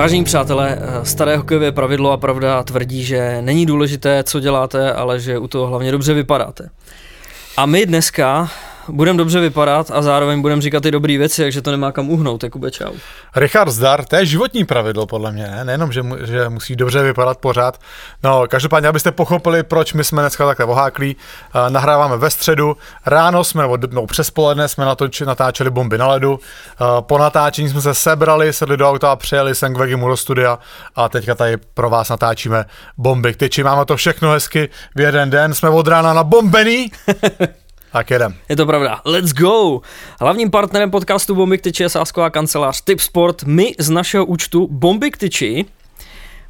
Vážení přátelé, eh, staré hokejové pravidlo a pravda tvrdí, že není důležité, co děláte, ale že u toho hlavně dobře vypadáte. A my dneska budeme dobře vypadat a zároveň budeme říkat ty dobré věci, takže to nemá kam uhnout. Jakube, čau. Richard Zdar, to je životní pravidlo podle mě, ne? nejenom, že, mu, že musí dobře vypadat pořád. No, každopádně, abyste pochopili, proč my jsme dneska takhle oháklí, uh, nahráváme ve středu, ráno jsme, no přes poledne jsme natoč, natáčeli bomby na ledu, uh, po natáčení jsme se sebrali, sedli do auta a přijeli sem k Vegimu do studia a teďka tady pro vás natáčíme bomby k tyči. Máme to všechno hezky v jeden den, jsme od rána na bombený. Tak jedem. Je to pravda. Let's go! Hlavním partnerem podcastu Bomby k tyči je sásková kancelář Tip Sport. My z našeho účtu Bomby k tyči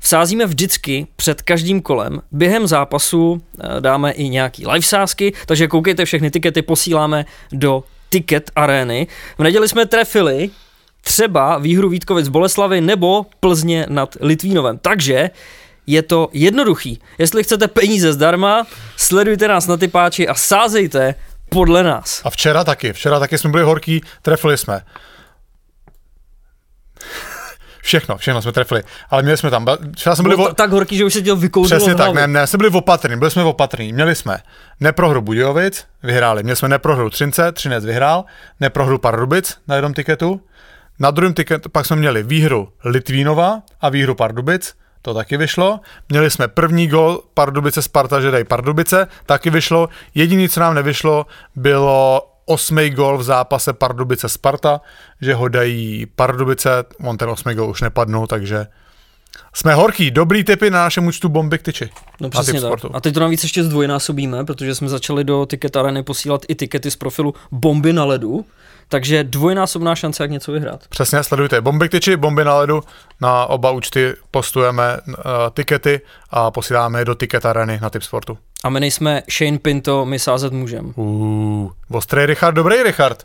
vsázíme vždycky před každým kolem. Během zápasu eh, dáme i nějaký live sázky, takže koukejte, všechny tikety posíláme do Ticket Areny. V neděli jsme trefili třeba výhru Vítkovic Boleslavy nebo Plzně nad Litvínovem. Takže je to jednoduchý. Jestli chcete peníze zdarma, sledujte nás na typáči a sázejte podle nás. A včera taky, včera taky jsme byli horký, trefili jsme. Všechno, všechno jsme trefili. Ale měli jsme tam, včera jsme byli... Bylo tak horký, že už se děl vykouzilo Přesně tak, ne, ne, jsme byli opatrní, byli jsme opatrní. Měli jsme neprohru Budějovic, vyhráli. Měli jsme neprohru Třince, Třinec vyhrál, neprohru Pardubic na jednom tiketu. Na druhém tiketu pak jsme měli výhru Litvínova a výhru Pardubic to taky vyšlo. Měli jsme první gol Pardubice Sparta, že dají Pardubice, taky vyšlo. Jediný, co nám nevyšlo, bylo osmý gol v zápase Pardubice Sparta, že ho dají Pardubice, on ten osmý gol už nepadnul, takže jsme horký, dobrý typy na našem účtu bomby k tyči. No přesně tak. A teď to navíc ještě zdvojnásobíme, protože jsme začali do Ticket Areny posílat i tikety z profilu Bomby na ledu, takže dvojnásobná šance, jak něco vyhrát. Přesně, sledujte bomby k tyči, bomby na ledu, na oba účty postujeme uh, tikety a posíláme je do Ticket Areny na Tip Sportu. A my nejsme Shane Pinto, my sázet můžem. Uh, ostrý Richard, dobrý Richard.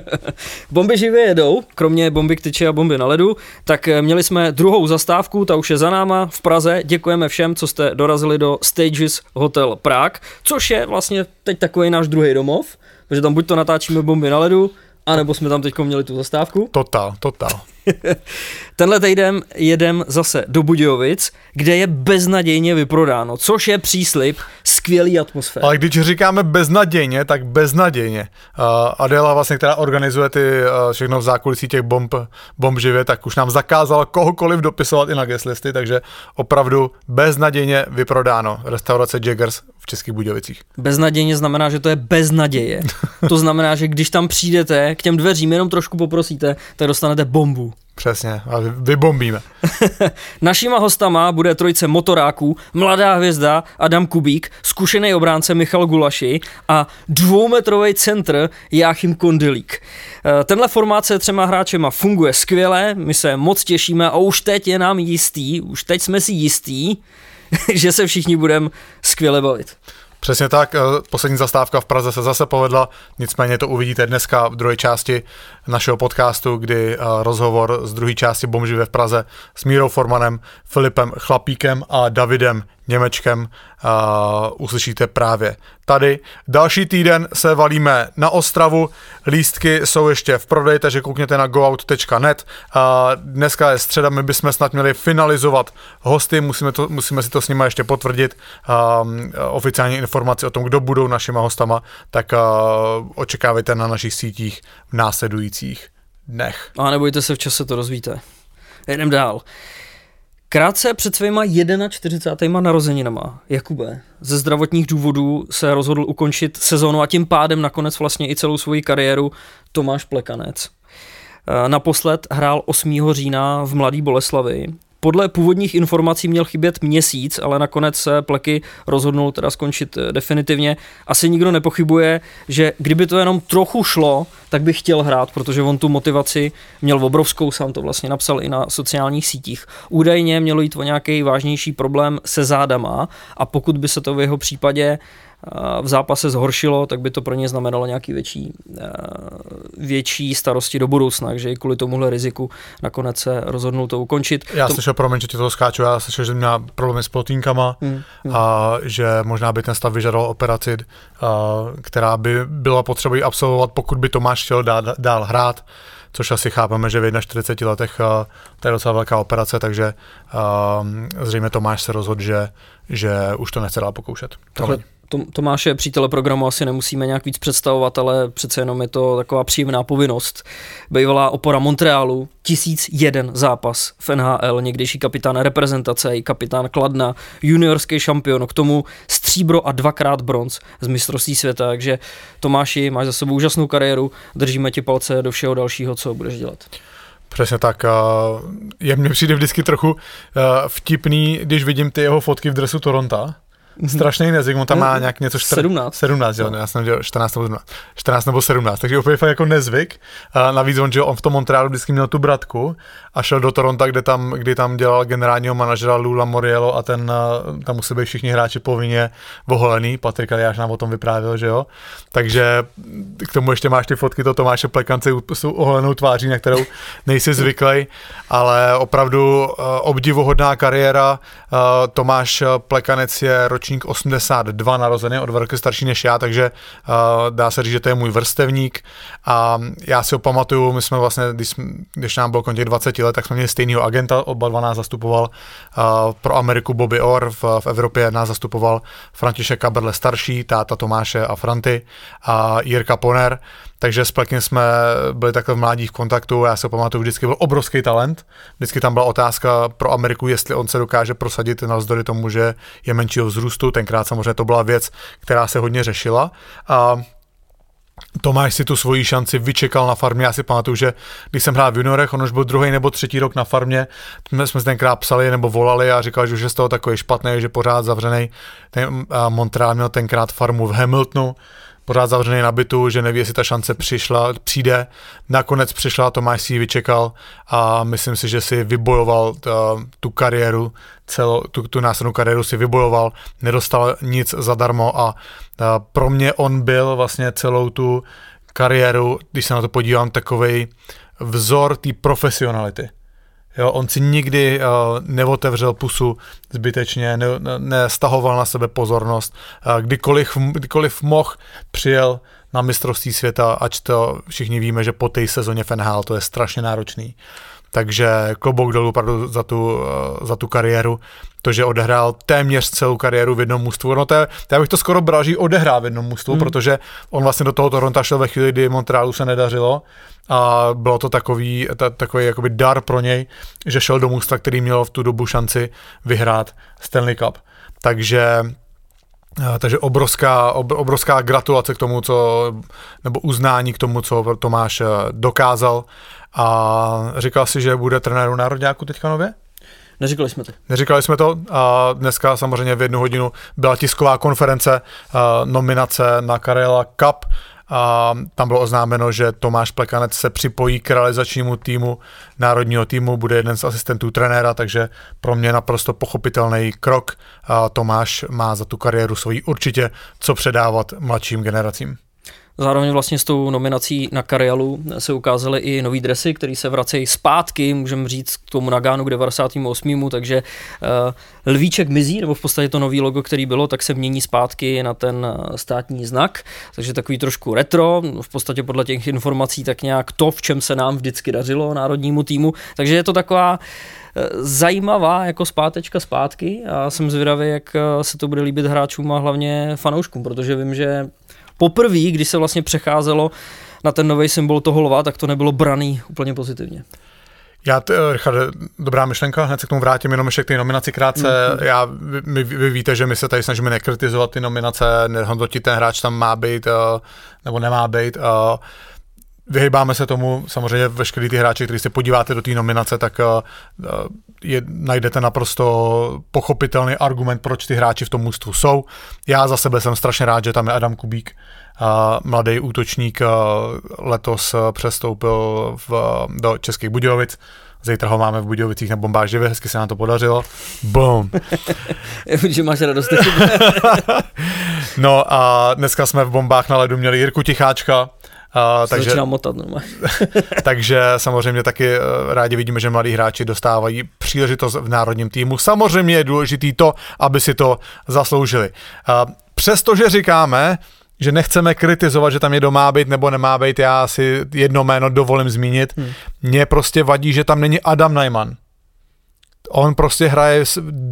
bomby živě jedou, kromě bomby k tyči a bomby na ledu, tak eh, měli jsme druhou zastávku, ta už je za náma v Praze. Děkujeme všem, co jste dorazili do Stages Hotel Prague, což je vlastně teď takový náš druhý domov, protože tam buď to natáčíme bomby na ledu, a nebo jsme tam teď měli tu zastávku? Total, total. Tenhle týden jedem zase do Budějovic, kde je beznadějně vyprodáno, což je příslip skvělý atmosféry. Ale když říkáme beznadějně, tak beznadějně. Uh, Adela vlastně, která organizuje ty uh, všechno v zákulisí těch bomb, bomb živě, tak už nám zakázala kohokoliv dopisovat i na guest listy, takže opravdu beznadějně vyprodáno. Restaurace Jaggers v Českých Budějovicích. Beznadějně znamená, že to je beznaděje. to znamená, že když tam přijdete k těm dveřím, jenom trošku poprosíte, tak dostanete bombu. Přesně, a vybombíme. Našíma hostama bude trojice motoráků, mladá hvězda Adam Kubík, zkušený obránce Michal Gulaši a dvoumetrový centr Jáchym Kondelík. Eh, tenhle formát se třema hráčema funguje skvěle, my se moc těšíme a už teď je nám jistý, už teď jsme si jistý, že se všichni budeme skvěle bavit. Přesně tak, eh, poslední zastávka v Praze se zase povedla, nicméně to uvidíte dneska v druhé části našeho podcastu, kdy eh, rozhovor z druhé části Bomžive v Praze s Mírou Formanem, Filipem Chlapíkem a Davidem Němečkem uh, uslyšíte právě tady. Další týden se valíme na Ostravu, lístky jsou ještě v prodeji, takže koukněte na goout.net. Uh, dneska je středa, my bychom snad měli finalizovat hosty, musíme, to, musíme si to s nimi ještě potvrdit. Uh, oficiální informace o tom, kdo budou našima hostama, tak uh, očekávejte na našich sítích v následujících dnech. A nebojte se, v čase to rozvíte. Jdem dál. Krátce před svýma 41. narozeninama Jakube ze zdravotních důvodů se rozhodl ukončit sezónu a tím pádem nakonec vlastně i celou svoji kariéru Tomáš Plekanec. E, naposled hrál 8. října v Mladý Boleslavi podle původních informací měl chybět měsíc, ale nakonec se Pleky rozhodnul teda skončit eh, definitivně. Asi nikdo nepochybuje, že kdyby to jenom trochu šlo, tak by chtěl hrát, protože on tu motivaci měl obrovskou, sám to vlastně napsal i na sociálních sítích. Údajně mělo jít o nějaký vážnější problém se zádama a pokud by se to v jeho případě v zápase zhoršilo, tak by to pro ně znamenalo nějaký větší, eh, větší starosti do budoucna, takže i kvůli tomuhle riziku nakonec se rozhodnul to ukončit. Já to... slyšel, promiň, že ti to skáču, já slyšel, že měl problémy s plotínkama hmm, hmm. a že možná by ten stav vyžadoval operaci, která by byla potřeba absolvovat, pokud by Tomáš chtěl dál, dál hrát což asi chápeme, že v 41 letech uh, to je docela velká operace, takže uh, zřejmě Tomáš se rozhodl, že, že už to nechce dál pokoušet. Tohle, Tomáše, přítele programu, asi nemusíme nějak víc představovat, ale přece jenom je to taková příjemná povinnost. Bývalá opora Montrealu, tisíc jeden zápas v NHL, někdejší kapitán reprezentace i kapitán Kladna, juniorský šampion, k tomu stříbro a dvakrát bronz z mistrovství světa, takže Tomáši, máš za sebou úžasnou kariéru, držíme ti palce do všeho dalšího, co budeš dělat. Přesně tak. Je mně přijde vždycky trochu vtipný, když vidím ty jeho fotky v dresu Toronto. Strašný nezik, on tam má nějak něco 4, 17. 17, jo, no. já jsem dělal 14 nebo 17, 14 nebo 17, takže úplně fakt jako nezvyk. A navíc on, že on v tom Montrealu vždycky měl tu bratku a šel do Toronto, kde tam, kdy tam dělal generálního manažera Lula Moriello a ten, tam musí být všichni hráči povinně voholený, Patrik Aliáš nám o tom vyprávěl, že jo. Takže k tomu ještě máš ty fotky to Tomáše Plekance s oholenou tváří, na kterou nejsi zvyklý, ale opravdu obdivuhodná kariéra. Tomáš Plekanec je ročník 82 narozený, o dva roky starší než já, takže uh, dá se říct, že to je můj vrstevník. A já si ho pamatuju, my jsme vlastně, když, jsme, když nám bylo kolem 20 let, tak jsme měli stejného agenta, oba dva nás zastupoval uh, pro Ameriku Bobby Orr, v, v Evropě nás zastupoval František Kaberle starší, táta Tomáše a Franty a Jirka Poner, takže s Plekin jsme byli takhle v mládí v kontaktu, já se pamatuju, vždycky byl obrovský talent, vždycky tam byla otázka pro Ameriku, jestli on se dokáže prosadit navzdory tomu, že je menšího vzrůstu, tenkrát samozřejmě to byla věc, která se hodně řešila. A Tomáš si tu svoji šanci vyčekal na farmě. Já si pamatuju, že když jsem hrál v juniorech, on už byl druhý nebo třetí rok na farmě, jsme, jsme tenkrát psali nebo volali a říkal, že už je z toho takový špatný, že pořád zavřený. Ten, měl tenkrát farmu v Hamiltonu, pořád zavřený na bytu, že neví, jestli ta šance přišla, přijde. Nakonec přišla, Tomáš si ji vyčekal a myslím si, že si vybojoval uh, tu kariéru, celou, tu, tu následnou kariéru si vybojoval, nedostal nic zadarmo a, uh, pro mě on byl vlastně celou tu kariéru, když se na to podívám, takový vzor té profesionality. Jo, on si nikdy uh, neotevřel pusu zbytečně, ne, nestahoval na sebe pozornost. Uh, kdykoliv, kdykoliv mohl, přijel na mistrovství světa, ač to všichni víme, že po té sezóně FNHL to je strašně náročný. Takže klobouk dolů opravdu za tu, uh, za tu kariéru. To, že odehrál téměř celou kariéru v jednom mužstvu. No to je, já bych to skoro bral, že odehrál v jednom mužstvu, hmm. protože on vlastně do toho Toronto šel ve chvíli, kdy Montrealu se nedařilo a bylo to takový, ta, takový jakoby dar pro něj, že šel do mužstva, který měl v tu dobu šanci vyhrát Stanley Cup. Takže takže obrovská, obrovská gratulace k tomu, co, nebo uznání k tomu, co Tomáš eh, dokázal. A říkal si, že bude trenéru národňáku teďka nově? Neříkali jsme to. Neříkali jsme to a dneska samozřejmě v jednu hodinu byla tisková konference, eh, nominace na Karela Cup a tam bylo oznámeno, že Tomáš Plekanec se připojí k realizačnímu týmu národního týmu, bude jeden z asistentů trenéra, takže pro mě naprosto pochopitelný krok. A Tomáš má za tu kariéru svoji určitě co předávat mladším generacím. Zároveň vlastně s tou nominací na Karialu se ukázaly i nový dresy, které se vracejí zpátky, můžeme říct k tomu Nagánu k 98. Takže uh, lvíček mizí, nebo v podstatě to nový logo, který bylo, tak se mění zpátky na ten eh, státní znak. Takže takový trošku retro, v podstatě podle těch informací tak nějak to, v čem se nám vždycky dařilo národnímu týmu. Takže je to taková eh, zajímavá jako zpátečka zpátky a jsem zvědavý, jak se to bude líbit hráčům a hlavně fanouškům, protože vím, že poprvé, když se vlastně přecházelo na ten nový symbol toho lva, tak to nebylo braný úplně pozitivně. Já, t, eh, Richard, dobrá myšlenka, hned se k tomu vrátím, jenom ještě k té nominaci krátce. Mm-hmm. Já, vy, vy, víte, že my se tady snažíme nekritizovat ty nominace, nehodnotit ten hráč tam má být uh, nebo nemá být. Uh, vyhýbáme se tomu, samozřejmě veškerý ty hráči, když se podíváte do té nominace, tak uh, je, najdete naprosto pochopitelný argument, proč ty hráči v tom mužstvu jsou. Já za sebe jsem strašně rád, že tam je Adam Kubík, a mladý útočník letos přestoupil v, do Českých Budějovic. Zítra ho máme v Budějovicích na bombáživě, hezky se nám to podařilo. Boom. že máš radost. no a dneska jsme v bombách na ledu měli Jirku Ticháčka, Uh, takže, motat takže samozřejmě taky uh, rádi vidíme, že mladí hráči dostávají příležitost v národním týmu. Samozřejmě je důležité to, aby si to zasloužili. Uh, přestože říkáme, že nechceme kritizovat, že tam někdo má být nebo nemá být, já si jedno jméno dovolím zmínit. Hmm. Mně prostě vadí, že tam není Adam Najman. On prostě hraje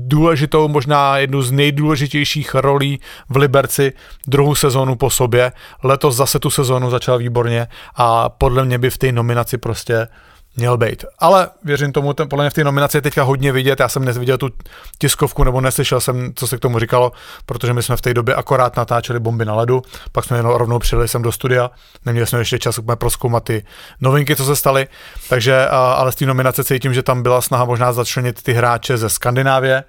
důležitou, možná jednu z nejdůležitějších rolí v Liberci druhou sezónu po sobě. Letos zase tu sezónu začal výborně a podle mě by v té nominaci prostě měl být. Ale věřím tomu, ten, podle mě v té nominaci je teďka hodně vidět, já jsem neviděl tu tiskovku nebo neslyšel jsem, co se k tomu říkalo, protože my jsme v té době akorát natáčeli bomby na ledu, pak jsme jenom rovnou přijeli sem do studia, neměli jsme ještě čas úplně proskoumat ty novinky, co se staly, takže ale z té nominace cítím, že tam byla snaha možná začlenit ty hráče ze Skandinávie,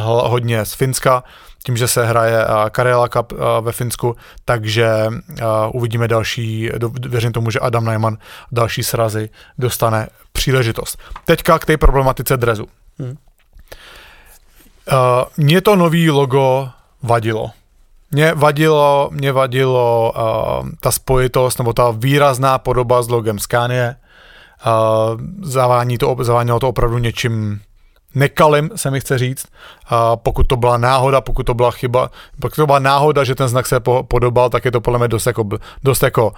hodně z Finska, tím, že se hraje Karela Cup ve Finsku, takže uvidíme další, věřím tomu, že Adam Najman další srazy dostane příležitost. Teďka k té problematice drezu. Hmm. Mně to nový logo vadilo. Mě vadilo, mě vadilo uh, ta spojitost nebo ta výrazná podoba s logem Scania. Uh, zavání to, zavánilo to opravdu něčím nekalým, se mi chce říct. A pokud to byla náhoda, pokud to byla chyba, pokud to byla náhoda, že ten znak se po, podobal, tak je to podle mě dost jako, dost jako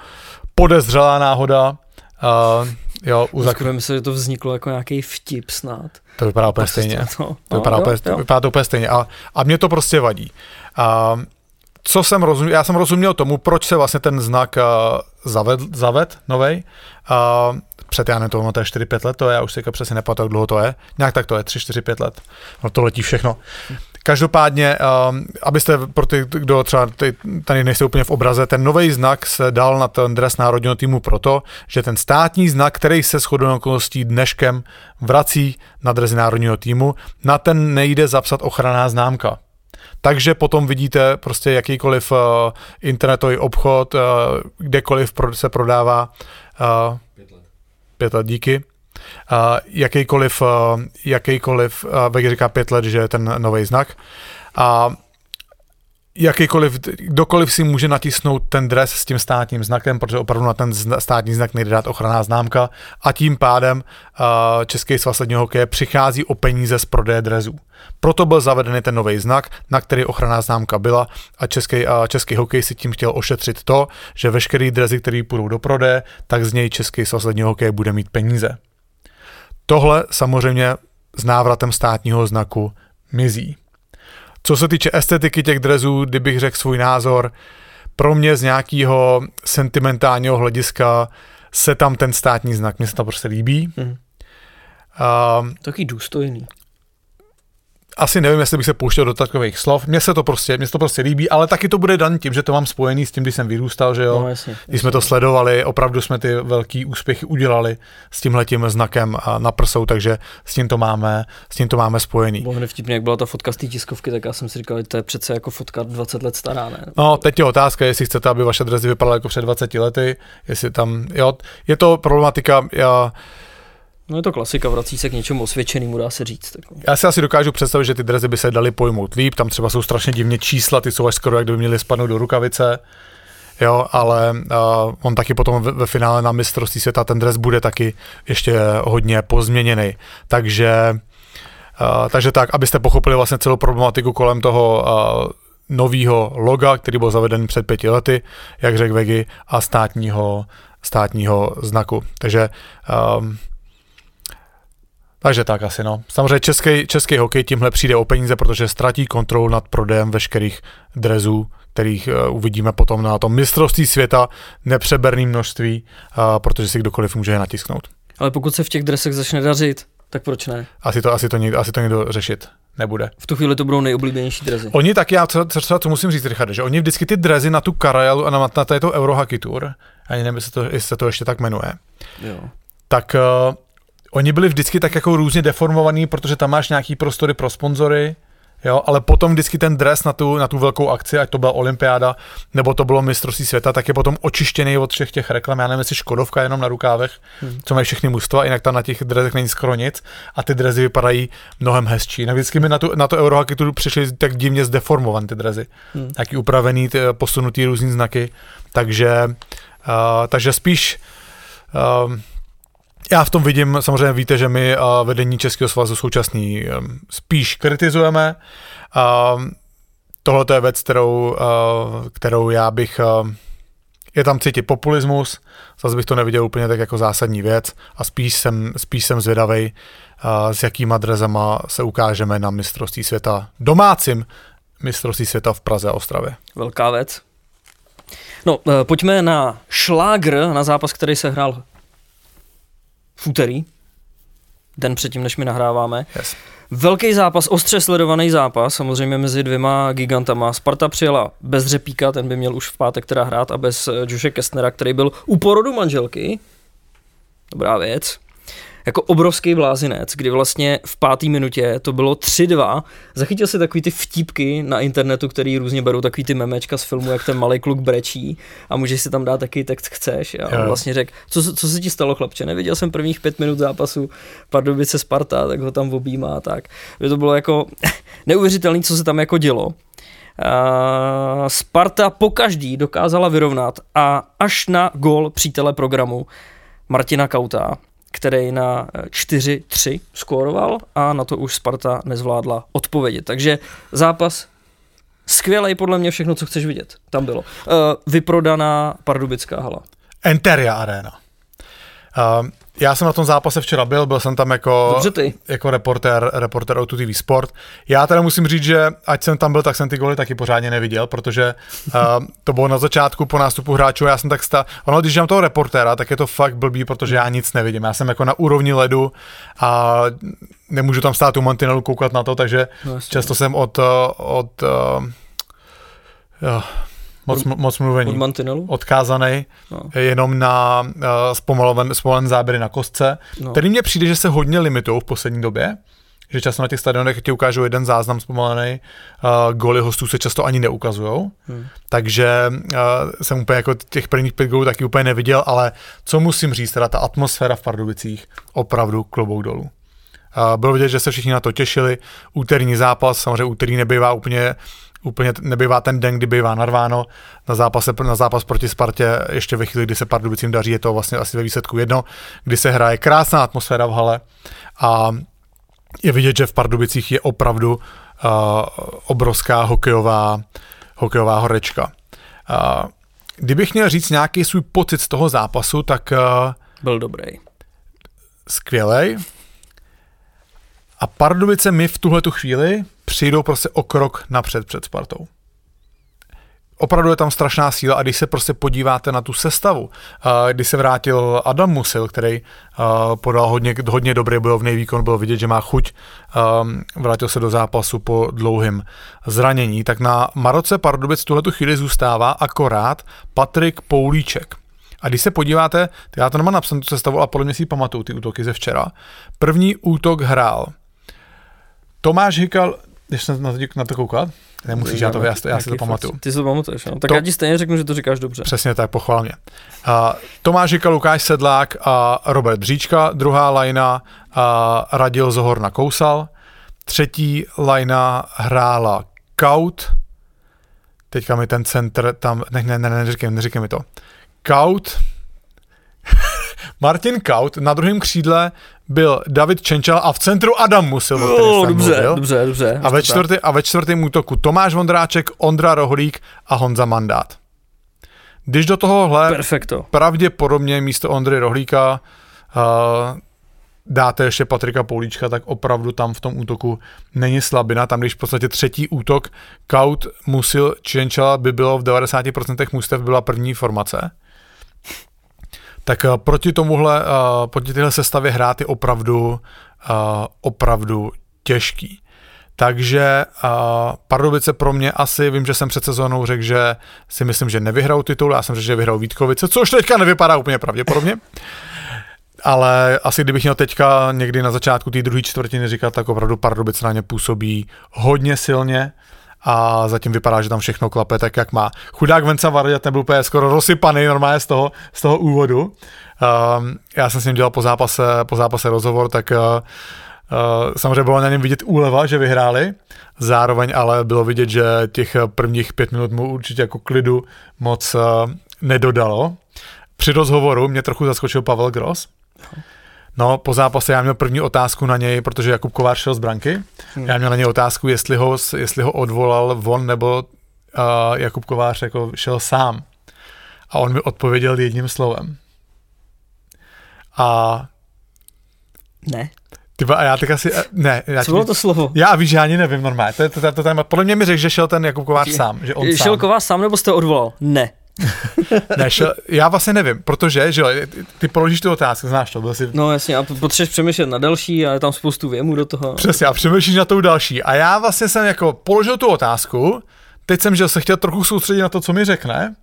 podezřelá náhoda. A, jo, u zak... se, že to vzniklo jako nějaký vtip snad. To vypadá úplně stejně. To, to, vypadá, jo, úplně, jo. vypadá to úplně stejně. A, a mě to prostě vadí. A, co jsem rozuměl, já jsem rozuměl tomu, proč se vlastně ten znak uh, zaved, zaved novej. Uh, před, já nevím, to, je 4-5 let, to je, já už si přesně nepamatuju, jak dlouho to je. Nějak tak to je, 3, 4, 5 let. No to letí všechno. Každopádně, um, abyste pro ty, kdo třeba tady nejste úplně v obraze, ten nový znak se dal na ten dres národního týmu proto, že ten státní znak, který se shodou okolností dneškem vrací na dresy národního týmu, na ten nejde zapsat ochranná známka. Takže potom vidíte prostě jakýkoliv uh, internetový obchod, uh, kdekoliv se prodává uh, pět let díky. Uh, jakýkoliv, uh, jakýkoliv, uh, říká pět let, že je ten nový znak. A jakýkoliv, kdokoliv si může natisnout ten dres s tím státním znakem, protože opravdu na ten státní znak nejde dát ochranná známka a tím pádem uh, Český svaz ledního hokeje přichází o peníze z prodeje drezů. Proto byl zavedený ten nový znak, na který ochranná známka byla a český, uh, český hokej si tím chtěl ošetřit to, že veškerý drezy, které půjdou do prodeje, tak z něj Český svaz ledního hokeje bude mít peníze. Tohle samozřejmě s návratem státního znaku mizí. Co se týče estetiky těch drezů, kdybych řekl svůj názor, pro mě z nějakého sentimentálního hlediska se tam ten státní znak, mně se to prostě líbí. Mm. Uh, Taky důstojný asi nevím, jestli bych se pouštěl do takových slov. Mně se to prostě, mně se to prostě líbí, ale taky to bude dan tím, že to mám spojený s tím, když jsem vyrůstal, že jo. No, jasně, jasně. Když jsme to sledovali, opravdu jsme ty velký úspěchy udělali s tímhletím znakem na prsou, takže s tím to máme, s tím to máme spojený. Bylo vtipně, jak byla ta fotka z té tiskovky, tak já jsem si říkal, že to je přece jako fotka 20 let stará, ne? No, teď je otázka, jestli chcete, aby vaše drezy vypadaly jako před 20 lety, jestli tam, jo, je to problematika, já, No je to klasika, vrací se k něčemu osvědčenému, dá se říct. Jako. Já si asi dokážu představit, že ty drezy by se daly pojmout líp, tam třeba jsou strašně divně čísla, ty jsou až skoro, jak kdyby měly spadnout do rukavice, jo, ale uh, on taky potom ve, ve finále na mistrovství světa ten dres bude taky ještě hodně pozměněný, takže uh, takže tak, abyste pochopili vlastně celou problematiku kolem toho uh, nového loga, který byl zaveden před pěti lety, jak řekl Vegi, a státního, státního znaku. Takže um, takže tak asi no. Samozřejmě český, český hokej tímhle přijde o peníze, protože ztratí kontrolu nad prodejem veškerých drezů, kterých uh, uvidíme potom na tom mistrovství světa nepřeberný množství, uh, protože si kdokoliv může je natisknout. Ale pokud se v těch dresech začne dařit, tak proč ne? Asi to, asi to, někdo, asi to někdo řešit nebude. V tu chvíli to budou nejoblíbenější drezy. Oni taky, já co, co, co musím říct, Richard, že oni vždycky ty drezy na tu Karajalu a na, na této Eurohockey Tour, ani nevím, jestli, to, jestli se to ještě tak jmenuje, jo. tak uh, Oni byli vždycky tak jako různě deformovaní, protože tam máš nějaký prostory pro sponzory, jo, ale potom vždycky ten dres na tu, na tu velkou akci, ať to byla olympiáda, nebo to bylo mistrovství světa, tak je potom očištěný od všech těch reklam. Já nevím, jestli Škodovka jenom na rukávech, hmm. co mají všechny mužstva, jinak tam na těch drezech není skoro nic a ty drezy vypadají mnohem hezčí. No vždycky mi na, tu, na to Eurohockey tu přišly tak divně zdeformované ty drezy. Hmm. Taky upravený, ty, posunutý různý znaky, takže, uh, takže spíš uh, já v tom vidím, samozřejmě víte, že my a vedení Českého svazu současný spíš kritizujeme. A tohle je věc, kterou, kterou já bych... Je tam cítit populismus, zase bych to neviděl úplně tak jako zásadní věc a spíš jsem, spíš jsem zvědavej, s jakýma drezama se ukážeme na mistrovství světa domácím mistrovství světa v Praze a Ostravě. Velká věc. No, pojďme na šlágr, na zápas, který se hrál v úterý, den předtím, než my nahráváme. Yes. Velký zápas, ostře sledovaný zápas, samozřejmě mezi dvěma gigantama. Sparta přijela bez Řepíka, ten by měl už v pátek teda hrát, a bez Joše Kestnera, který byl u porodu manželky. Dobrá věc jako obrovský blázinec, kdy vlastně v páté minutě to bylo 3-2. Zachytil si takový ty vtípky na internetu, který různě berou takový ty memečka z filmu, jak ten malý kluk brečí a můžeš si tam dát taky text chceš. A on vlastně řekl, co, co se ti stalo chlapče, neviděl jsem prvních pět minut zápasu Pardubice Sparta, tak ho tam objímá a tak. To bylo jako neuvěřitelné, co se tam jako dělo. Uh, Sparta po každý dokázala vyrovnat a až na gol přítele programu Martina Kauta který na 4-3 skóroval a na to už Sparta nezvládla odpovědět. Takže zápas skvělý podle mě všechno, co chceš vidět. Tam bylo. Uh, vyprodaná pardubická hala. Enteria Arena. Uh, já jsem na tom zápase včera byl, byl jsem tam jako, Dobře ty. jako reportér, reportér o TV Sport. Já teda musím říct, že ať jsem tam byl, tak jsem ty goly taky pořádně neviděl, protože uh, to bylo na začátku po nástupu hráčů, já jsem tak sta... Ono, když mám toho reportéra, tak je to fakt blbý, protože já nic nevidím. Já jsem jako na úrovni ledu a nemůžu tam stát u mantinelu koukat na to, takže no, často jsem od, od uh, uh, moc, moc mluvení. Od mantinelu? Odkázaný no. jenom na uh, zpomaloven, zpomaloven záběry na kostce, no. který mně přijde, že se hodně limitují v poslední době, že často na těch stadionech ti ukážou jeden záznam zpomalený, uh, goly hostů se často ani neukazují, hmm. takže uh, jsem úplně jako těch prvních pět gólů taky úplně neviděl, ale co musím říct, teda ta atmosféra v Pardubicích opravdu klobouk dolů. Uh, bylo vidět, že se všichni na to těšili. Úterní zápas, samozřejmě úterý nebývá úplně úplně nebývá ten den, kdy bývá narváno na, zápase, na zápas proti Spartě, ještě ve chvíli, kdy se Pardubicím daří, je to vlastně asi ve výsledku jedno, kdy se hraje krásná atmosféra v hale a je vidět, že v Pardubicích je opravdu uh, obrovská hokejová, hokejová horečka. Uh, kdybych měl říct nějaký svůj pocit z toho zápasu, tak... Uh, Byl dobrý. Skvělej. A Pardubice mi v tuhle chvíli přijdou prostě o krok napřed před Spartou. Opravdu je tam strašná síla a když se prostě podíváte na tu sestavu, když se vrátil Adam Musil, který podal hodně, hodně dobrý bojovný výkon, bylo vidět, že má chuť, vrátil se do zápasu po dlouhém zranění, tak na Maroce Pardubic tuhletu chvíli zůstává akorát Patrik Poulíček. A když se podíváte, já to nemám napsanou tu sestavu, a podle mě si pamatuju ty útoky ze včera. První útok hrál Tomáš Hykal, když jsem na to, na to koukat, nemusíš, já, to, já, já si to pamatuju. Ty si to pamatuješ, no? Tak to, já ti stejně řeknu, že to říkáš dobře. Přesně tak, pochvál mě. Uh, Tomáš Hykal, Lukáš Sedlák a Robert Bříčka, druhá lajna uh, Radil Zohorna Kousal, třetí lajna hrála Kaut, teďka mi ten centr tam, ne, ne, ne, neříkej, neříkej mi to. Kaut, Martin Kaut, na druhém křídle byl David Čenčal a v centru Adam Musil. Oh, dobře, mluvil. dobře, dobře. A ve, čtvrtý, a ve čtvrtém útoku Tomáš Vondráček, Ondra Rohlík a Honza Mandát. Když do tohohle Perfecto. pravděpodobně místo Ondry Rohlíka uh, dáte ještě Patrika Poulíčka, tak opravdu tam v tom útoku není slabina. Tam, když v podstatě třetí útok Kaut, Musil, Čenčala by bylo v 90% mustev byla první formace, tak uh, proti tomuhle, uh, proti tyhle sestavě hrát je opravdu, uh, opravdu těžký. Takže uh, Pardubice pro mě asi, vím, že jsem před sezónou řekl, že si myslím, že nevyhrajou titul, já jsem řekl, že vyhrajou Vítkovice, což teďka nevypadá úplně pravděpodobně. Ale asi kdybych měl teďka někdy na začátku té druhé čtvrtiny říkat, tak opravdu Pardubice na ně působí hodně silně a zatím vypadá, že tam všechno klape tak, jak má. Chudák Venca Vardět nebyl úplně skoro rozsypaný normálně z toho, z toho úvodu. Um, já jsem s ním dělal po zápase, po zápase rozhovor, tak uh, Uh, samozřejmě bylo na něm vidět úleva, že vyhráli, zároveň ale bylo vidět, že těch prvních pět minut mu určitě jako klidu moc uh, nedodalo. Při rozhovoru mě trochu zaskočil Pavel Gross. No, po zápase já měl první otázku na něj, protože Jakub Kovář šel z branky. Hmm. Já měl na něj otázku, jestli ho, jestli ho odvolal von, nebo uh, Jakub Kovář jako šel sám. A on mi odpověděl jedním slovem. A... Ne. Tyba, a já tak asi, ne. Já Co bylo to slovo? Já víš, že ani nevím normálně. To, to, to, to, to, podle mě mi řekl, že šel ten Jakub Kovář sám. Že on šel sám. Kovář sám nebo jste odvolal? Ne. Ne, šel, já vlastně nevím, protože, že jo, ty položíš tu otázku, znáš to, byl jsi... No jasně, a potřebuješ přemýšlet na další a je tam spoustu věmů do toho. Přesně, a přemýšlíš na tou další. A já vlastně jsem jako položil tu otázku, teď jsem, že se chtěl trochu soustředit na to, co mi řekne,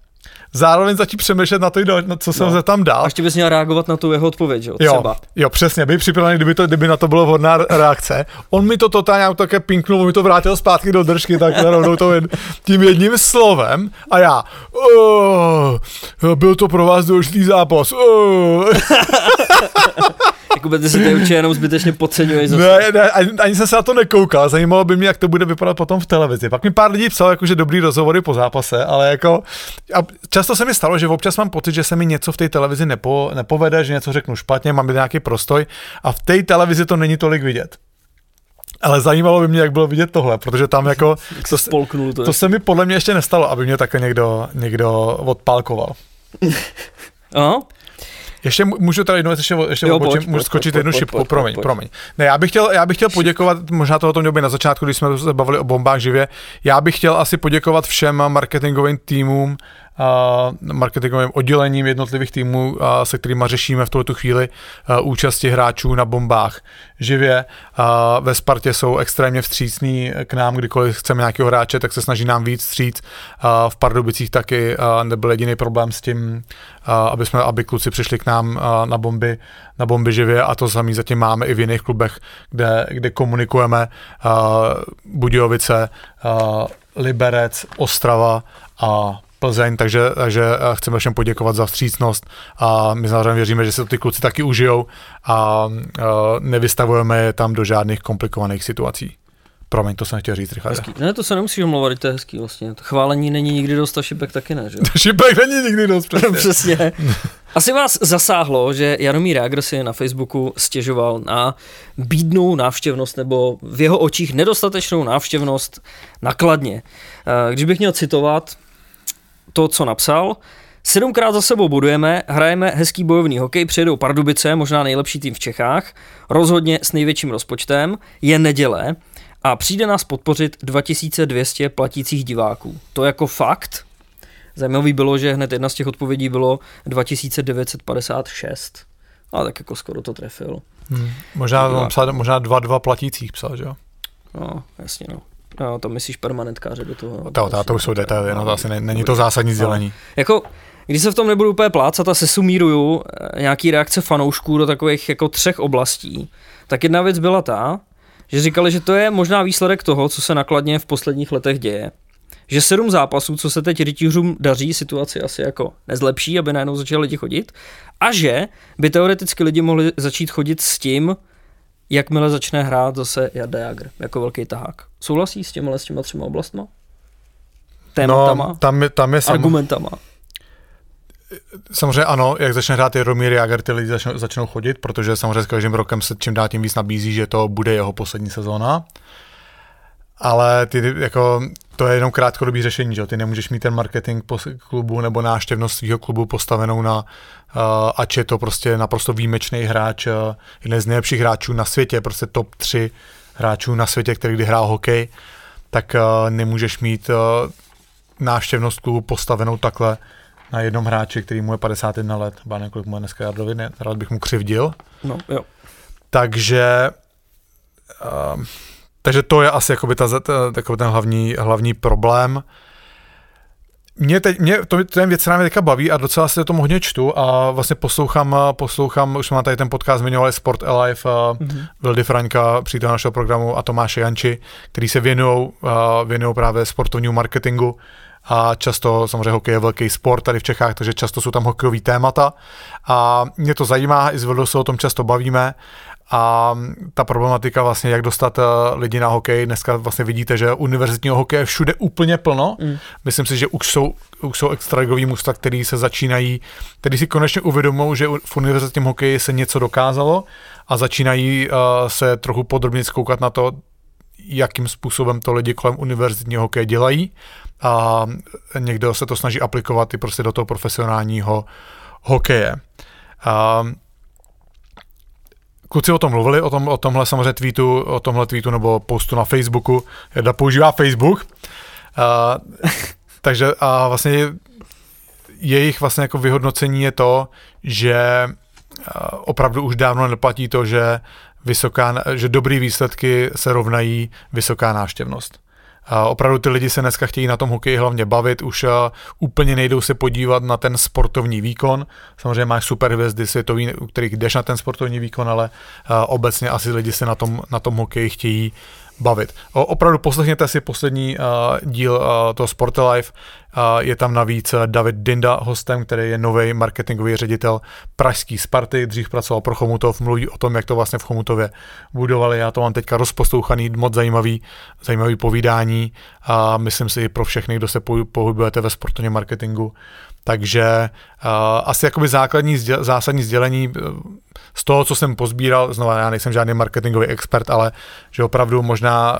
zároveň začít přemýšlet na to, na co jsem no. se tam dal. A ještě bys měl reagovat na tu jeho odpověď, jo? Třeba. Jo, jo přesně, byl připravený, kdyby, to, kdyby na to bylo vhodná reakce. On mi to totálně také pinknul, on mi to vrátil zpátky do držky, tak rovnou to jen, tím jedním slovem a já, oh, byl to pro vás důležitý zápas. Oh. Jakube, ty si to určitě jenom zbytečně podceňuješ. Ne, ne, ani, ani, jsem se na to nekoukal, zajímalo by mě, jak to bude vypadat potom v televizi. Pak mi pár lidí psalo, jako, že dobrý rozhovory po zápase, ale jako, a často se mi stalo, že občas mám pocit, že se mi něco v té televizi nepo, nepovede, že něco řeknu špatně, mám nějaký prostoj a v té televizi to není tolik vidět. Ale zajímalo by mě, jak bylo vidět tohle, protože tam jako... to, to, to se mi podle mě ještě nestalo, aby mě takhle někdo, někdo odpálkoval. Aha. Ještě můžu tady jednou ještě, ještě jo, obočím, můžu skočit jednu šipku, promiň, promiň. Ne, já bych, chtěl, já bych chtěl poděkovat, možná toho to mělo na začátku, když jsme se bavili o bombách živě, já bych chtěl asi poděkovat všem marketingovým týmům, marketingovým oddělením jednotlivých týmů, se kterými řešíme v tuto chvíli účasti hráčů na bombách živě. Ve Spartě jsou extrémně vstřícní k nám, kdykoliv chceme nějakého hráče, tak se snaží nám víc vstříc. V Pardubicích taky nebyl jediný problém s tím, aby, jsme, aby kluci přišli k nám na bomby, na bomby živě a to samý zatím máme i v jiných klubech, kde, kde komunikujeme Budějovice, Liberec, Ostrava a Plzeň, takže, takže eh, chceme všem poděkovat za vstřícnost a my samozřejmě věříme, že se to ty kluci taky užijou a, eh, nevystavujeme je tam do žádných komplikovaných situací. Promiň, to jsem chtěl říct, Richard. Ne, to se nemusíš omlouvat, to je hezký vlastně. To chválení není nikdy dost a šipek taky ne, že? šipek není nikdy dost, přesně. přesně. Asi vás zasáhlo, že Jaromír Jágr si na Facebooku stěžoval na bídnou návštěvnost nebo v jeho očích nedostatečnou návštěvnost nakladně. Eh, když bych měl citovat, to, co napsal. Sedmkrát za sebou budujeme, hrajeme hezký bojovný hokej, přijedou Pardubice, možná nejlepší tým v Čechách, rozhodně s největším rozpočtem, je neděle a přijde nás podpořit 2200 platících diváků. To jako fakt. Zajímavý bylo, že hned jedna z těch odpovědí bylo 2956. Ale tak jako skoro to trefil. Hmm. Možná, psal, možná dva, dva platících psal, že jo? No, jasně no. No, to myslíš permanentkáře do toho. To, to, to už jsou detaily, no to asi ne, není to zásadní sdělení. No. Jako, když se v tom nebudu úplně plácat a sesumíruju eh, nějaký reakce fanoušků do takových jako třech oblastí, tak jedna věc byla ta, že říkali, že to je možná výsledek toho, co se nakladně v posledních letech děje. Že sedm zápasů, co se teď rytířům daří, situaci asi jako nezlepší, aby najednou začali lidi chodit. A že by teoreticky lidi mohli začít chodit s tím, jakmile začne hrát zase Jarda Jagr jako velký tahák. Souhlasí s těma, s těma třema oblastma? Tématama? No, tam je, tam je argumentama? Samozřejmě ano, jak začne hrát Jaromír Jager, ty lidi začnou, začnou chodit, protože samozřejmě s každým rokem se čím dál tím víc nabízí, že to bude jeho poslední sezóna. Ale ty jako to je jenom krátkodobý řešení, že ty nemůžeš mít ten marketing klubu nebo náštěvnost svého klubu postavenou na, uh, ač je to prostě naprosto výjimečný hráč, uh, jeden z nejlepších hráčů na světě, prostě top 3 hráčů na světě, který kdy hrál hokej, tak uh, nemůžeš mít uh, návštěvnost klubu postavenou takhle na jednom hráči, který mu je 51 let, ba kolik mu je dneska Jardovi, ne, rád bych mu křivdil. No, jo. Takže uh, takže to je asi jakoby ta, takový ten hlavní, hlavní problém. Mě, teď, mě to, ten věc mě teďka baví a docela se tomu hodně čtu a vlastně poslouchám, poslouchám už jsme tady ten podcast zmiňovali Sport Alive, mm-hmm. Vildy Franka, přítel našeho programu a Tomáše Janči, který se věnují věnují právě sportovnímu marketingu a často samozřejmě hokej je velký sport tady v Čechách, takže často jsou tam hokejový témata a mě to zajímá, i s se o tom často bavíme a ta problematika vlastně, jak dostat eh, lidi na hokej, dneska vlastně vidíte, že univerzitního hokeje je všude úplně plno. Mm. Myslím si, že už jsou, už jsou extraligový mužstva, který se začínají, který si konečně uvědomují, že v univerzitním hokeji se něco dokázalo a začínají uh, se trochu podrobně zkoukat na to, jakým způsobem to lidi kolem univerzitního hokeje dělají a někdo se to snaží aplikovat i prostě do toho profesionálního hokeje. Uh, Kluci o tom mluvili, o, tom, o tomhle samozřejmě tweetu, o tomhle tweetu nebo postu na Facebooku. Jedna používá Facebook. Uh, takže a vlastně jejich vlastně jako vyhodnocení je to, že opravdu už dávno neplatí to, že, vysoká, že dobrý výsledky se rovnají vysoká návštěvnost. Opravdu ty lidi se dneska chtějí na tom hokeji hlavně bavit, už uh, úplně nejdou se podívat na ten sportovní výkon. Samozřejmě máš super hvězdy světový, u kterých jdeš na ten sportovní výkon, ale uh, obecně asi lidi se na tom, na tom hokeji chtějí bavit. O, opravdu poslechněte si poslední uh, díl uh, toho Sport Life. Uh, je tam navíc David Dinda hostem, který je nový marketingový ředitel pražský Sparty, dřív pracoval pro Chomutov, mluví o tom, jak to vlastně v Chomutově budovali. Já to mám teďka rozposlouchaný, moc zajímavý, zajímavý povídání a myslím si i pro všechny, kdo se pohybujete ve sportovním marketingu, takže uh, asi jakoby základní, sděl, zásadní sdělení eh, z toho, co jsem pozbíral, znova já nejsem žádný marketingový expert, ale že opravdu možná uh,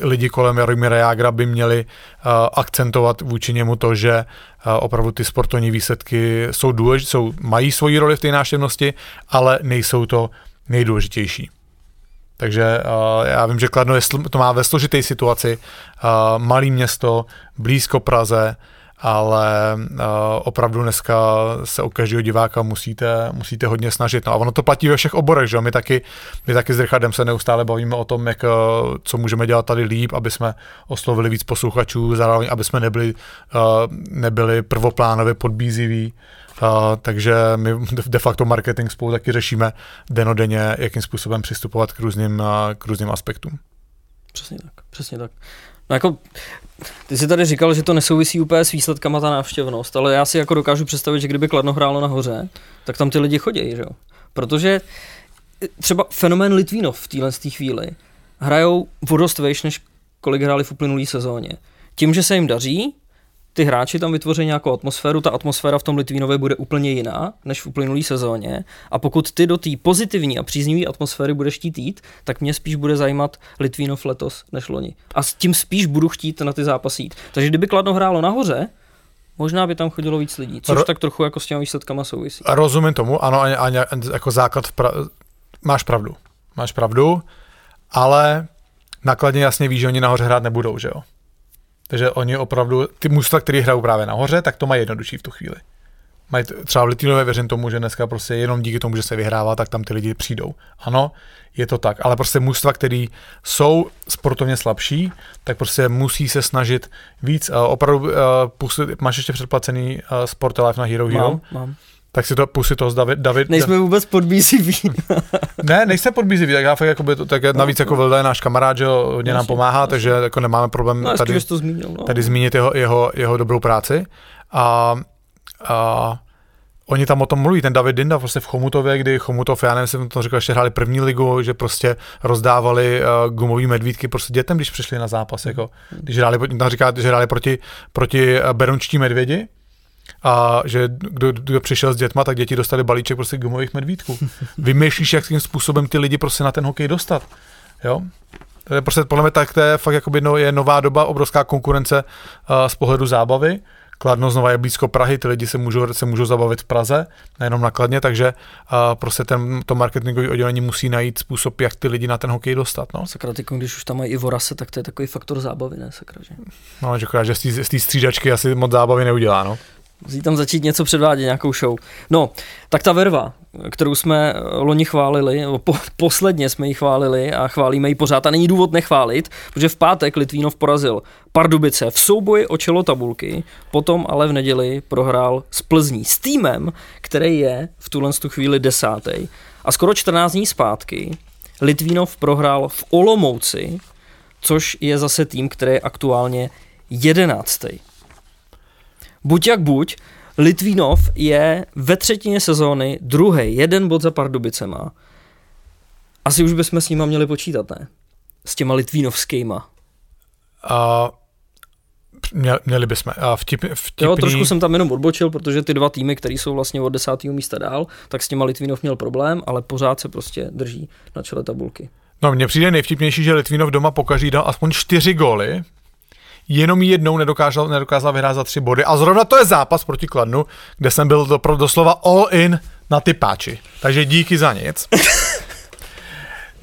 lidi kolem Jaromíra Jágra by měli uh, akcentovat vůči němu to, že uh, opravdu ty sportovní výsledky jsou důležité, jsou, mají svoji roli v té náštěvnosti, ale nejsou to nejdůležitější. Takže uh, já vím, že Kladno je, to má ve složité situaci, uh, malý město, blízko Praze, ale uh, opravdu dneska se u každého diváka musíte, musíte hodně snažit. No a ono to platí ve všech oborech, že My taky, my taky s Richardem se neustále bavíme o tom, jak, uh, co můžeme dělat tady líp, aby jsme oslovili víc posluchačů, zároveň aby jsme nebyli, uh, nebyli prvoplánově podbíziví. Uh, takže my de facto marketing spolu taky řešíme denodenně, jakým způsobem přistupovat k různým, uh, k různým aspektům. Přesně tak, přesně tak. No jako, ty jsi tady říkal, že to nesouvisí úplně s výsledkama ta návštěvnost, ale já si jako dokážu představit, že kdyby Kladno hrálo nahoře, tak tam ty lidi chodí, že jo? Protože třeba fenomén Litvínov v téhle chvíli hrajou vodost vejš, než kolik hráli v uplynulý sezóně. Tím, že se jim daří, ty hráči tam vytvoří nějakou atmosféru, ta atmosféra v tom Litvínově bude úplně jiná než v uplynulý sezóně a pokud ty do té pozitivní a příznivé atmosféry budeš chtít jít, tak mě spíš bude zajímat Litvínov letos než loni. A s tím spíš budu chtít na ty zápasy jít. Takže kdyby Kladno hrálo nahoře, Možná by tam chodilo víc lidí, což Ro- tak trochu jako s těmi výsledkama souvisí. Rozumím tomu, ano, a, a, jako základ, pra- máš pravdu, máš pravdu, ale nakladně jasně víš, že oni nahoře hrát nebudou, že jo? Takže oni opravdu, ty mužstva, které hrajou právě nahoře, tak to mají jednodušší v tu chvíli. Mají třeba v Litvinové věřím tomu, že dneska prostě jenom díky tomu, že se vyhrává, tak tam ty lidi přijdou. Ano, je to tak, ale prostě mužstva, které jsou sportovně slabší, tak prostě musí se snažit víc. Uh, opravdu uh, máš ještě předplacený uh, Sport Life na Hero Hero? Mám, mám tak si to pustit to z David. David Nejsme vůbec podbíziví. ne, nejste podbíziví, tak já fakt jako by to, tak navíc jako Vilda je náš kamarád, že hodně nám pomáhá, takže jako nemáme problém no, tady, to zmínil, no. tady zmínit jeho, jeho, jeho dobrou práci. A, a Oni tam o tom mluví, ten David Dinda prostě v Chomutově, kdy Chomutov, já nevím, jsem to říkal, ještě hráli první ligu, že prostě rozdávali uh, gumové medvídky prostě dětem, když přišli na zápas, jako, když hráli, tam říká, že hráli proti, proti eh, berunčtí medvědi, a že kdo, kdo přišel s dětma, tak děti dostali balíček prostě gumových medvídků. Vymýšlíš, jakým způsobem ty lidi prostě na ten hokej dostat. Jo? To je prostě podle mě tak, to je fakt jako no, je nová doba, obrovská konkurence uh, z pohledu zábavy. Kladno znova je blízko Prahy, ty lidi se můžou, se můžou zabavit v Praze, nejenom na Kladně, takže uh, prostě ten, to marketingové oddělení musí najít způsob, jak ty lidi na ten hokej dostat. No. Sakra, ty, když už tam mají i vorase, tak to je takový faktor zábavy, ne? Sakra, že? No, že, že z té střídačky asi moc zábavy neudělá, no. Musí tam začít něco předvádět, nějakou show. No, tak ta verva, kterou jsme loni chválili, po, posledně jsme ji chválili a chválíme ji pořád a není důvod nechválit, protože v pátek Litvínov porazil Pardubice v souboji o čelo tabulky, potom ale v neděli prohrál s Plzní s týmem, který je v tuhle tu chvíli desátý. A skoro 14 dní zpátky Litvínov prohrál v Olomouci, což je zase tým, který je aktuálně jedenáctý. Buď jak buď, Litvínov je ve třetině sezóny druhý, jeden bod za Pardubicema. Asi už bychom s nima měli počítat, ne? S těma Litvínovskýma. A Měli, měli bychom. A vtip, vtipný... Jo, trošku jsem tam jenom odbočil, protože ty dva týmy, které jsou vlastně od desátého místa dál, tak s těma Litvinov měl problém, ale pořád se prostě drží na čele tabulky. No, mně přijde nejvtipnější, že Litvinov doma pokaží dal aspoň čtyři góly, jenom jednou nedokázal, nedokázal vyhrát za tři body. A zrovna to je zápas proti Kladnu, kde jsem byl do, doslova all in na ty páči. Takže díky za nic.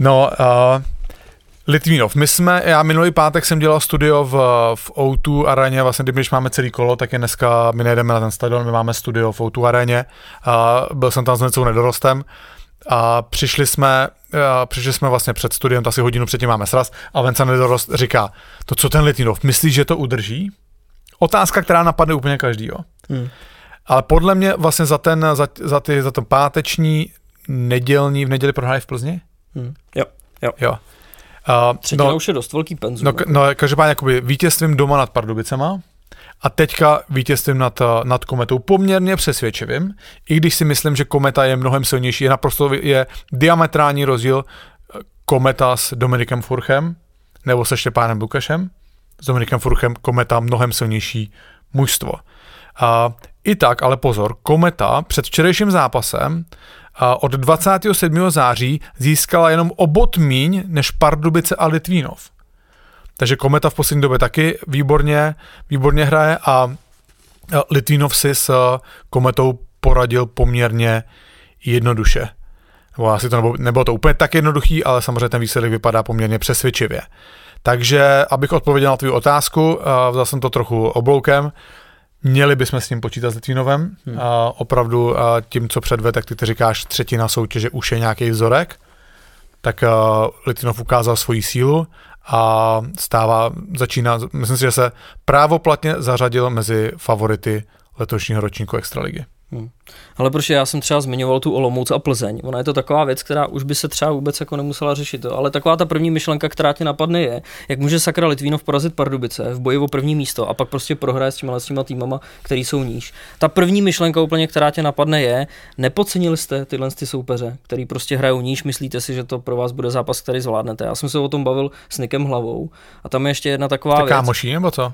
No, uh, Litvínov. My jsme, já minulý pátek jsem dělal studio v, v O2 aréně, vlastně když máme celý kolo, tak je dneska, my nejdeme na ten stadion, my máme studio v O2 aréně. A byl jsem tam s něco nedorostem a přišli jsme, a přišli jsme vlastně před studiem, asi hodinu předtím máme sraz a Venca Nedorost říká, to co ten Litvinov, myslíš, že to udrží? Otázka, která napadne úplně každýho. Hmm. Ale podle mě vlastně za ten, za, za, ty, za ten páteční nedělní, v neděli prohráli v Plzni? Hmm. Jo, jo. jo. Uh, Třetina no, už je dost velký penzum. No, no každopádně jakoby vítězstvím doma nad Pardubicema a teďka vítězstvím nad, nad Kometou poměrně přesvědčivým, i když si myslím, že Kometa je mnohem silnější, je naprosto je diametrální rozdíl eh, Kometa s Dominikem Furchem nebo se Štěpánem Lukašem. S Dominikem Furchem Kometa mnohem silnější mužstvo. A I tak, ale pozor, Kometa před včerejším zápasem od 27. září získala jenom o bod míň než Pardubice a Litvínov. Takže Kometa v poslední době taky výborně, výborně hraje a Litvínov si s Kometou poradil poměrně jednoduše. Nebo asi to nebylo, nebylo to úplně tak jednoduchý, ale samozřejmě ten výsledek vypadá poměrně přesvědčivě. Takže, abych odpověděl na tvou otázku, vzal jsem to trochu obloukem, Měli bychom s ním počítat s Litvínovem. Hmm. A opravdu a tím, co předved, tak ty, ty říkáš, třetina soutěže už je nějaký vzorek, tak Litvinov ukázal svoji sílu a stává, začíná, myslím si, že se právoplatně zařadil mezi favority letošního ročníku Extraligy. Hmm. Ale proč já jsem třeba zmiňoval tu Olomouc a Plzeň. Ona je to taková věc, která už by se třeba vůbec jako nemusela řešit. Ale taková ta první myšlenka, která tě napadne, je, jak může Sakra Litvínov porazit Pardubice v boji o první místo a pak prostě prohraje s těma, s těma týmama, který jsou níž. Ta první myšlenka úplně, která tě napadne, je, nepodcenili jste tyhle ty soupeře, který prostě hrajou níž, myslíte si, že to pro vás bude zápas, který zvládnete. Já jsem se o tom bavil s Nikem Hlavou a tam je ještě jedna taková tak věc. kámoší, nebo co?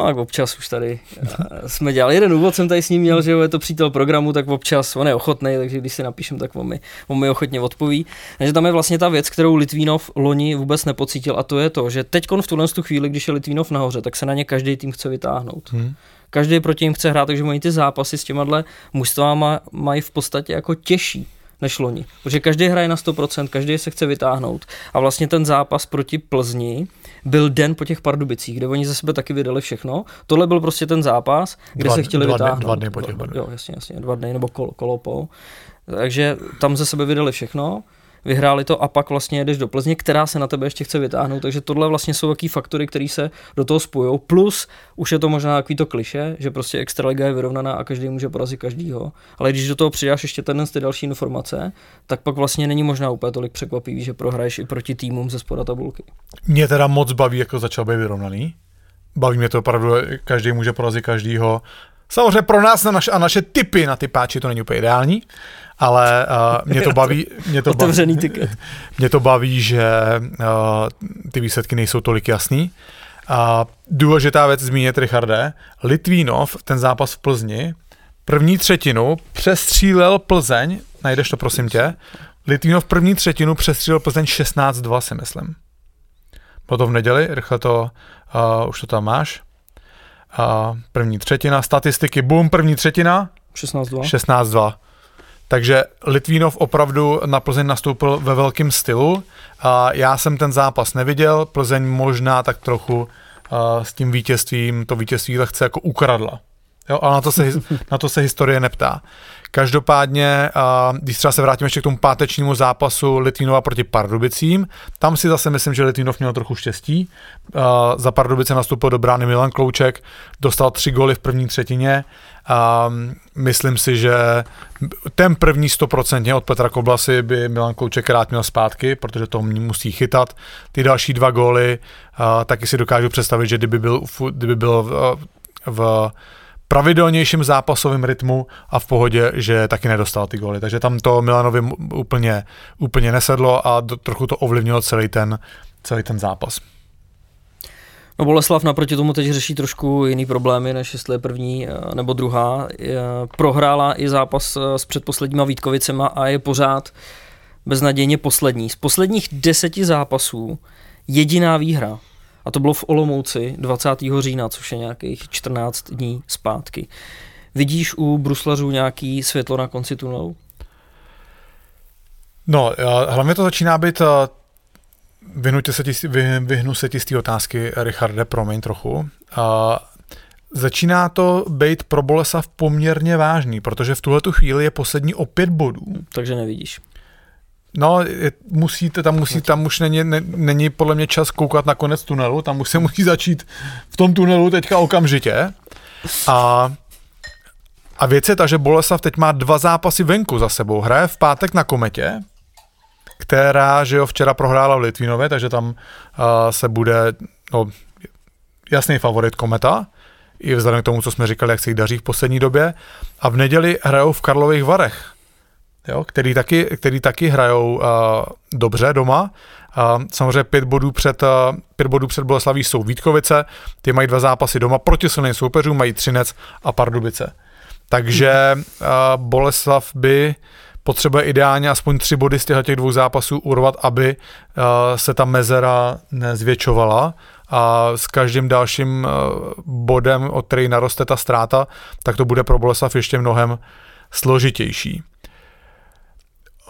No tak občas už tady eh, jsme dělali. Jeden úvod jsem tady s ním měl, že je to přítel programu, tak občas on je ochotný, takže když si napíšem, tak on mi, on mi ochotně odpoví. Takže tam je vlastně ta věc, kterou Litvínov loni vůbec nepocítil a to je to, že teď v tuhle chvíli, když je Litvínov nahoře, tak se na ně každý tým chce vytáhnout. Hmm. Každý proti ním chce hrát, takže mají ty zápasy s těma mužstvama mají v podstatě jako těžší než loni. Protože každý hraje na 100%, každý se chce vytáhnout. A vlastně ten zápas proti Plzni byl den po těch Pardubicích, kde oni ze sebe taky vydali všechno. Tohle byl prostě ten zápas, kde dva, se chtěli dva vytáhnout. Dny, dva dny po těch Jo, jasně, jasně, dva dny nebo kolo, kolo po. Takže tam ze sebe vydali všechno vyhráli to a pak vlastně jedeš do Plzně, která se na tebe ještě chce vytáhnout. Takže tohle vlastně jsou takové faktory, které se do toho spojují. Plus už je to možná takový to kliše, že prostě extraliga je vyrovnaná a každý může porazit každýho. Ale když do toho přidáš ještě ten ty další informace, tak pak vlastně není možná úplně tolik překvapivý, že prohraješ i proti týmům ze spoda tabulky. Mě teda moc baví, jako začal být vyrovnaný. Baví mě to opravdu, každý může porazit každýho. Samozřejmě pro nás na naš, a naše typy na ty páči to není úplně ideální, ale uh, mě to baví, mě to baví, tiket. mě to baví, že uh, ty výsledky nejsou tolik jasný. A uh, důležitá věc zmínit, Richarde, Litvínov, ten zápas v Plzni, první třetinu přestřílel Plzeň, najdeš to prosím tě, Litvínov první třetinu přestřílel Plzeň 16-2 si myslím. Bylo to v neděli, rychle to, uh, už to tam máš. Uh, první třetina, statistiky, boom, první třetina. 16-2. 16-2. Takže Litvínov opravdu na Plzeň nastoupil ve velkém stylu. Já jsem ten zápas neviděl, Plzeň možná tak trochu s tím vítězstvím, to vítězství lehce jako ukradla. Jo, ale na to, se, na to se historie neptá. Každopádně, když třeba se vrátíme ještě k tomu pátečnímu zápasu Litvínova proti Pardubicím, tam si zase myslím, že Litvínov měl trochu štěstí. Za Pardubice nastoupil do brány Milan Klouček, dostal tři góly v první třetině. Myslím si, že ten první stoprocentně od Petra Koblasy by Milan Klouček rád měl zpátky, protože to musí chytat. Ty další dva góly taky si dokážu představit, že kdyby byl, kdyby byl v, v pravidelnějším zápasovým rytmu a v pohodě, že taky nedostal ty góly. Takže tam to Milanovi úplně, úplně nesedlo a do, trochu to ovlivnilo celý ten, celý ten zápas. No Boleslav naproti tomu teď řeší trošku jiný problémy, než jestli je první eh, nebo druhá. Prohrála i zápas eh, s předposledníma Vítkovicema a je pořád beznadějně poslední. Z posledních deseti zápasů jediná výhra. A to bylo v Olomouci 20. října, což je nějakých 14 dní zpátky. Vidíš u bruslařů nějaký světlo na konci tunelu? No, hlavně to začíná být Vyhnutě se ti, vy, vyhnu se ti z té otázky, Richarde, promiň trochu. A začíná to být pro Boleslav poměrně vážný, protože v tuhle chvíli je poslední o pět bodů. Takže nevidíš. No, musíte, tam, musí, tam už není, ne, není podle mě čas koukat na konec tunelu, tam už se musí začít v tom tunelu teďka okamžitě. A, a věc je ta, že Boleslav teď má dva zápasy venku za sebou. Hraje v pátek na Kometě, která, že jo, včera prohrála v Litvínové, takže tam uh, se bude, no, jasný favorit Kometa, i vzhledem k tomu, co jsme říkali, jak se jí daří v poslední době. A v neděli hrajou v Karlových Varech, jo, který, taky, který taky hrajou uh, dobře doma. Uh, samozřejmě pět bodů před, uh, pět bodů před Boleslaví jsou Vítkovice, ty mají dva zápasy doma proti silným soupeřům, mají Třinec a Pardubice. Takže uh, Boleslav by potřebuje ideálně aspoň tři body z těch dvou zápasů urvat, aby uh, se ta mezera nezvětšovala a s každým dalším uh, bodem, od který naroste ta ztráta, tak to bude pro Boleslav ještě mnohem složitější.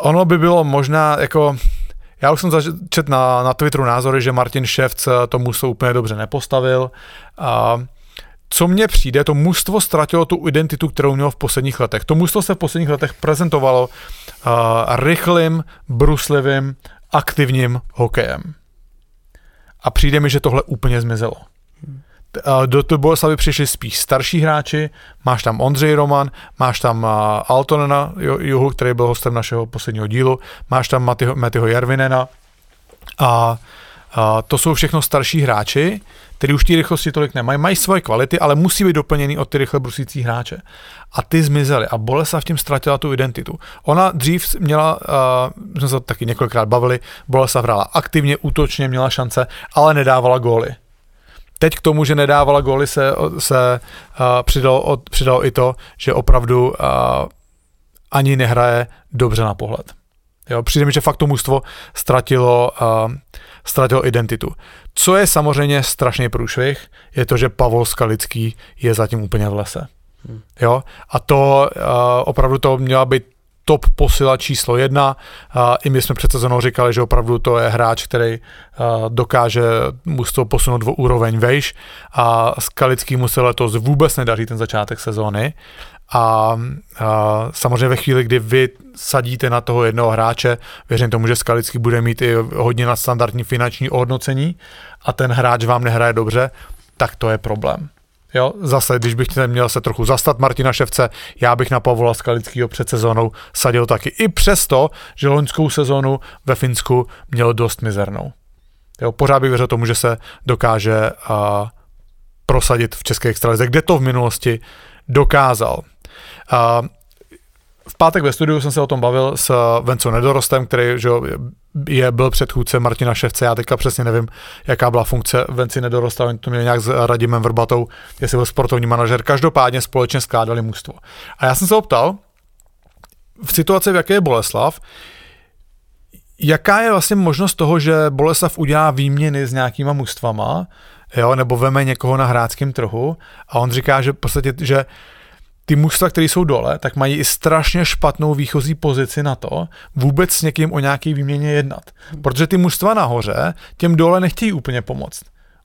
Ono by bylo možná jako já už jsem začet na, na Twitteru názory, že Martin Ševc tomu se úplně dobře nepostavil. A co mně přijde, to mužstvo ztratilo tu identitu, kterou mělo v posledních letech. To mužstvo se v posledních letech prezentovalo uh, rychlým, bruslivým, aktivním hokejem. A přijde mi, že tohle úplně zmizelo. Uh, do toho Boleslavy přišli spíš starší hráči, máš tam Ondřej Roman, máš tam uh, Altonena Juhu, který byl hostem našeho posledního dílu, máš tam Matyho, Matyho Jarvinena a Uh, to jsou všechno starší hráči, kteří už ty rychlosti tolik nemají, mají svoje kvality, ale musí být doplněný od ty rychle brusící hráče. A ty zmizely a Bolesa v tím ztratila tu identitu. Ona dřív měla, uh, jsme se taky několikrát bavili, Bolesa hrála aktivně, útočně, měla šance, ale nedávala góly. Teď k tomu, že nedávala góly, se, se uh, přidalo, od, přidalo i to, že opravdu uh, ani nehraje dobře na pohled. Jo, přijde mi, že fakt to mužstvo ztratilo, uh, ztratilo identitu. Co je samozřejmě strašný průšvih, je to, že Pavol Skalický je zatím úplně v lese. Hmm. Jo? A to uh, opravdu to měla být top posila číslo jedna. Uh, I my jsme před sezónou říkali, že opravdu to je hráč, který dokáže mužstvo posunout o úroveň vejš a Skalický mu se letos vůbec nedaří ten začátek sezóny a, a samozřejmě ve chvíli, kdy vy sadíte na toho jednoho hráče, věřím tomu, že Skalický bude mít i hodně nadstandardní finanční ohodnocení a ten hráč vám nehraje dobře, tak to je problém. Jo, zase, když bych měl se trochu zastat Martina Ševce, já bych na Pavla Skalického před sezónou sadil taky. I přesto, že loňskou sezónu ve Finsku měl dost mizernou. Jo, pořád bych věřil tomu, že se dokáže uh, prosadit v České extralize, kde to v minulosti dokázal. A v pátek ve studiu jsem se o tom bavil s Venco Nedorostem, který že je, byl předchůdce Martina Ševce, já teďka přesně nevím, jaká byla funkce Venci Nedorosta, oni to měli nějak s Radimem Vrbatou, jestli byl sportovní manažer, každopádně společně skládali mužstvo. A já jsem se optal, v situaci, v jaké je Boleslav, jaká je vlastně možnost toho, že Boleslav udělá výměny s nějakýma mužstvama, jo, nebo veme někoho na hráckém trhu a on říká, že v podstatě, že ty mužstva, které jsou dole, tak mají i strašně špatnou výchozí pozici na to vůbec s někým o nějaký výměně jednat. Protože ty mužstva nahoře těm dole nechtějí úplně pomoct.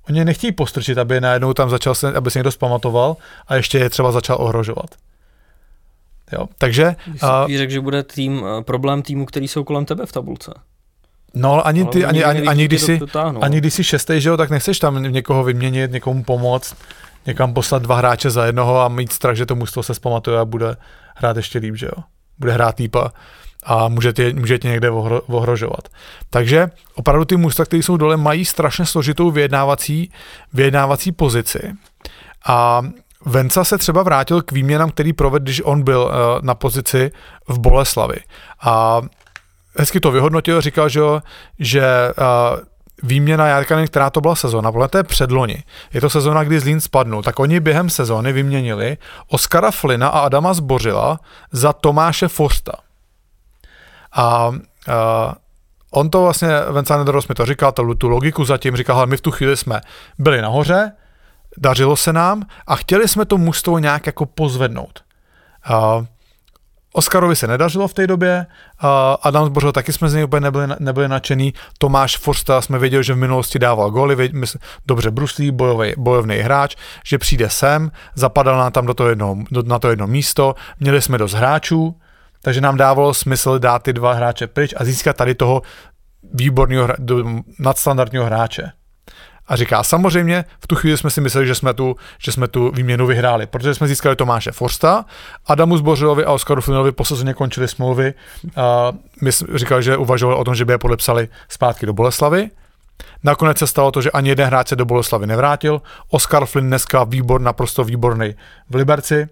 Oni nechtějí postrčit, aby najednou tam začal se, aby se někdo zpamatoval a ještě je třeba začal ohrožovat. Jo, takže... Když uh, řekl, že bude tým, problém týmu, který jsou kolem tebe v tabulce. No, ani, ty, ani, ani, ani, když si, ani když jsi šestý, že jo, tak nechceš tam někoho vyměnit, někomu pomoct někam poslat dva hráče za jednoho a mít strach, že to mužstvo se zpamatuje a bude hrát ještě líp, že jo. Bude hrát týpa a může tě, může tě někde ohro, ohrožovat. Takže opravdu ty mužstva, které jsou dole, mají strašně složitou vyjednávací, vyjednávací pozici. A Venca se třeba vrátil k výměnám, který provedl, když on byl uh, na pozici v Boleslavi. A hezky to vyhodnotil, říkal, že, že uh, výměna Jarkany, která to byla sezóna, podle té předloni, je to sezóna, kdy Zlín spadnul, tak oni během sezóny vyměnili Oskara Flina a Adama Zbořila za Tomáše Forsta. A uh, on to vlastně, Vincent Nedoros mi to říkal, tu, tu logiku zatím, říkal, ale my v tu chvíli jsme byli nahoře, dařilo se nám a chtěli jsme to mužstvo nějak jako pozvednout. Uh, Oskarovi se nedařilo v té době, uh, Adam Zbořil taky jsme z něj úplně nebyli, nebyli nadšený, Tomáš Forsta jsme věděli, že v minulosti dával góly, dobře bruslí, bojový, bojovný hráč, že přijde sem, zapadal nám tam do toho jedno, do, na to jedno místo, měli jsme dost hráčů, takže nám dávalo smysl dát ty dva hráče pryč a získat tady toho výborného, nadstandardního hráče. A říká, samozřejmě v tu chvíli jsme si mysleli, že jsme tu, že jsme tu výměnu vyhráli, protože jsme získali Tomáše Forsta, Adamu Zbořilovi a Oskaru Flinovi po sezóně končili smlouvy. A my říkali, že uvažovali o tom, že by je podepsali zpátky do Boleslavy. Nakonec se stalo to, že ani jeden hráč se do Boleslavy nevrátil. Oskar Flynn dneska výbor, naprosto výborný v Liberci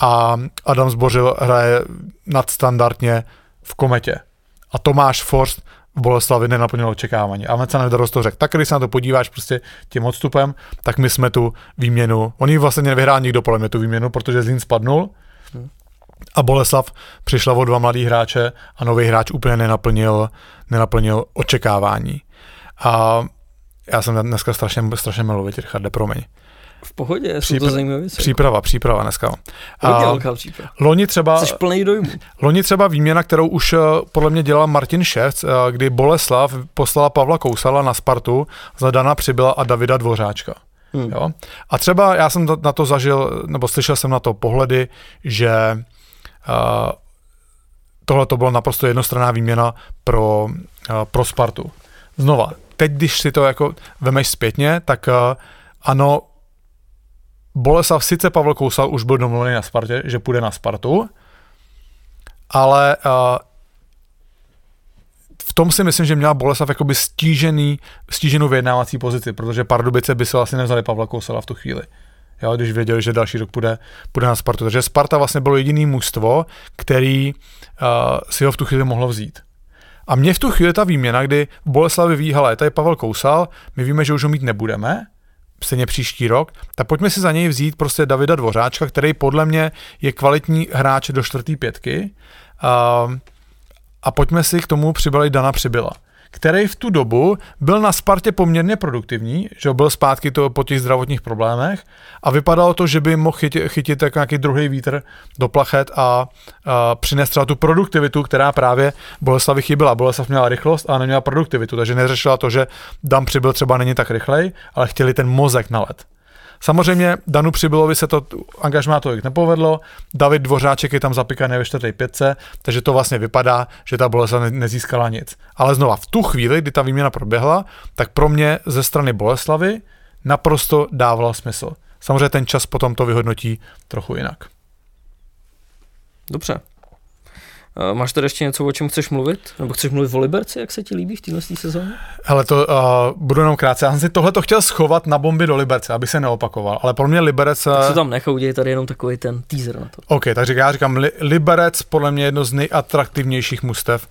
a Adam Zbořil hraje nadstandardně v Kometě. A Tomáš Forst v Boleslavi nenaplnil očekávání. A Nedoros to řekl, tak když se na to podíváš prostě tím odstupem, tak my jsme tu výměnu, oni vlastně nevyhrál nikdo podle mě tu výměnu, protože Zlín spadnul a Boleslav přišla o dva mladý hráče a nový hráč úplně nenaplnil, nenaplnil očekávání. A já jsem dneska strašně, strašně mluvit, Richarde, promiň. V pohodě, jsou to zajímavé věci. Příprava, příprava dneska. Hodně velká příprava. Loni třeba, Jsi plný dojmu. Loni třeba výměna, kterou už eh, podle mě dělal Martin Ševc, eh, kdy Boleslav poslala Pavla Kousala na Spartu za Dana Přibyla a Davida Dvořáčka. Hmm. Jo? A třeba já jsem na to zažil, nebo slyšel jsem na to pohledy, že uh, tohle to byla naprosto jednostranná výměna pro, uh, pro Spartu. Znova, teď, když si to jako vemeš zpětně, tak uh, ano, Boleslav sice Pavel Kousal už byl domluvený na Spartě, že půjde na Spartu, ale uh, v tom si myslím, že měla Boleslav jakoby stížený, stíženou vyjednávací pozici, protože Pardubice by se vlastně nevzali Pavla Kousala v tu chvíli. Jo, když věděli, že další rok půjde, půjde na Spartu. Takže Sparta vlastně bylo jediný mužstvo, který uh, si ho v tu chvíli mohlo vzít. A mě v tu chvíli ta výměna, kdy Boleslavi ví, hele, tady Pavel Kousal, my víme, že už ho mít nebudeme, stejně příští rok, tak pojďme si za něj vzít prostě Davida Dvořáčka, který podle mě je kvalitní hráč do čtvrtý pětky. A, a pojďme si k tomu přibalit Dana Přibyla který v tu dobu byl na Spartě poměrně produktivní, že byl zpátky to po těch zdravotních problémech a vypadalo to, že by mohl chytit, chytit tak nějaký druhý vítr do plachet a, a přinést třeba tu produktivitu, která právě Boleslavi chyběla. Boleslav měla rychlost a neměla produktivitu, takže neřešila to, že Dam přibyl třeba není tak rychlej, ale chtěli ten mozek na let. Samozřejmě Danu Přibylovi se to angažmá tolik nepovedlo, David Dvořáček je tam zapikaný ve čtvrté pětce, takže to vlastně vypadá, že ta Boleslav nezískala nic. Ale znova, v tu chvíli, kdy ta výměna proběhla, tak pro mě ze strany Boleslavy naprosto dávala smysl. Samozřejmě ten čas potom to vyhodnotí trochu jinak. Dobře. Uh, máš tady ještě něco, o čem chceš mluvit? Nebo chceš mluvit o Liberci, jak se ti líbí v této sezóně? Hele, to uh, budu jenom krátce. Já jsem si tohle to chtěl schovat na bomby do Liberce, aby se neopakoval. Ale pro mě Liberec... Tak se tam nechou, udělat tady jenom takový ten teaser na to. OK, takže já říkám, li, Liberec podle mě jedno z nejatraktivnějších mustev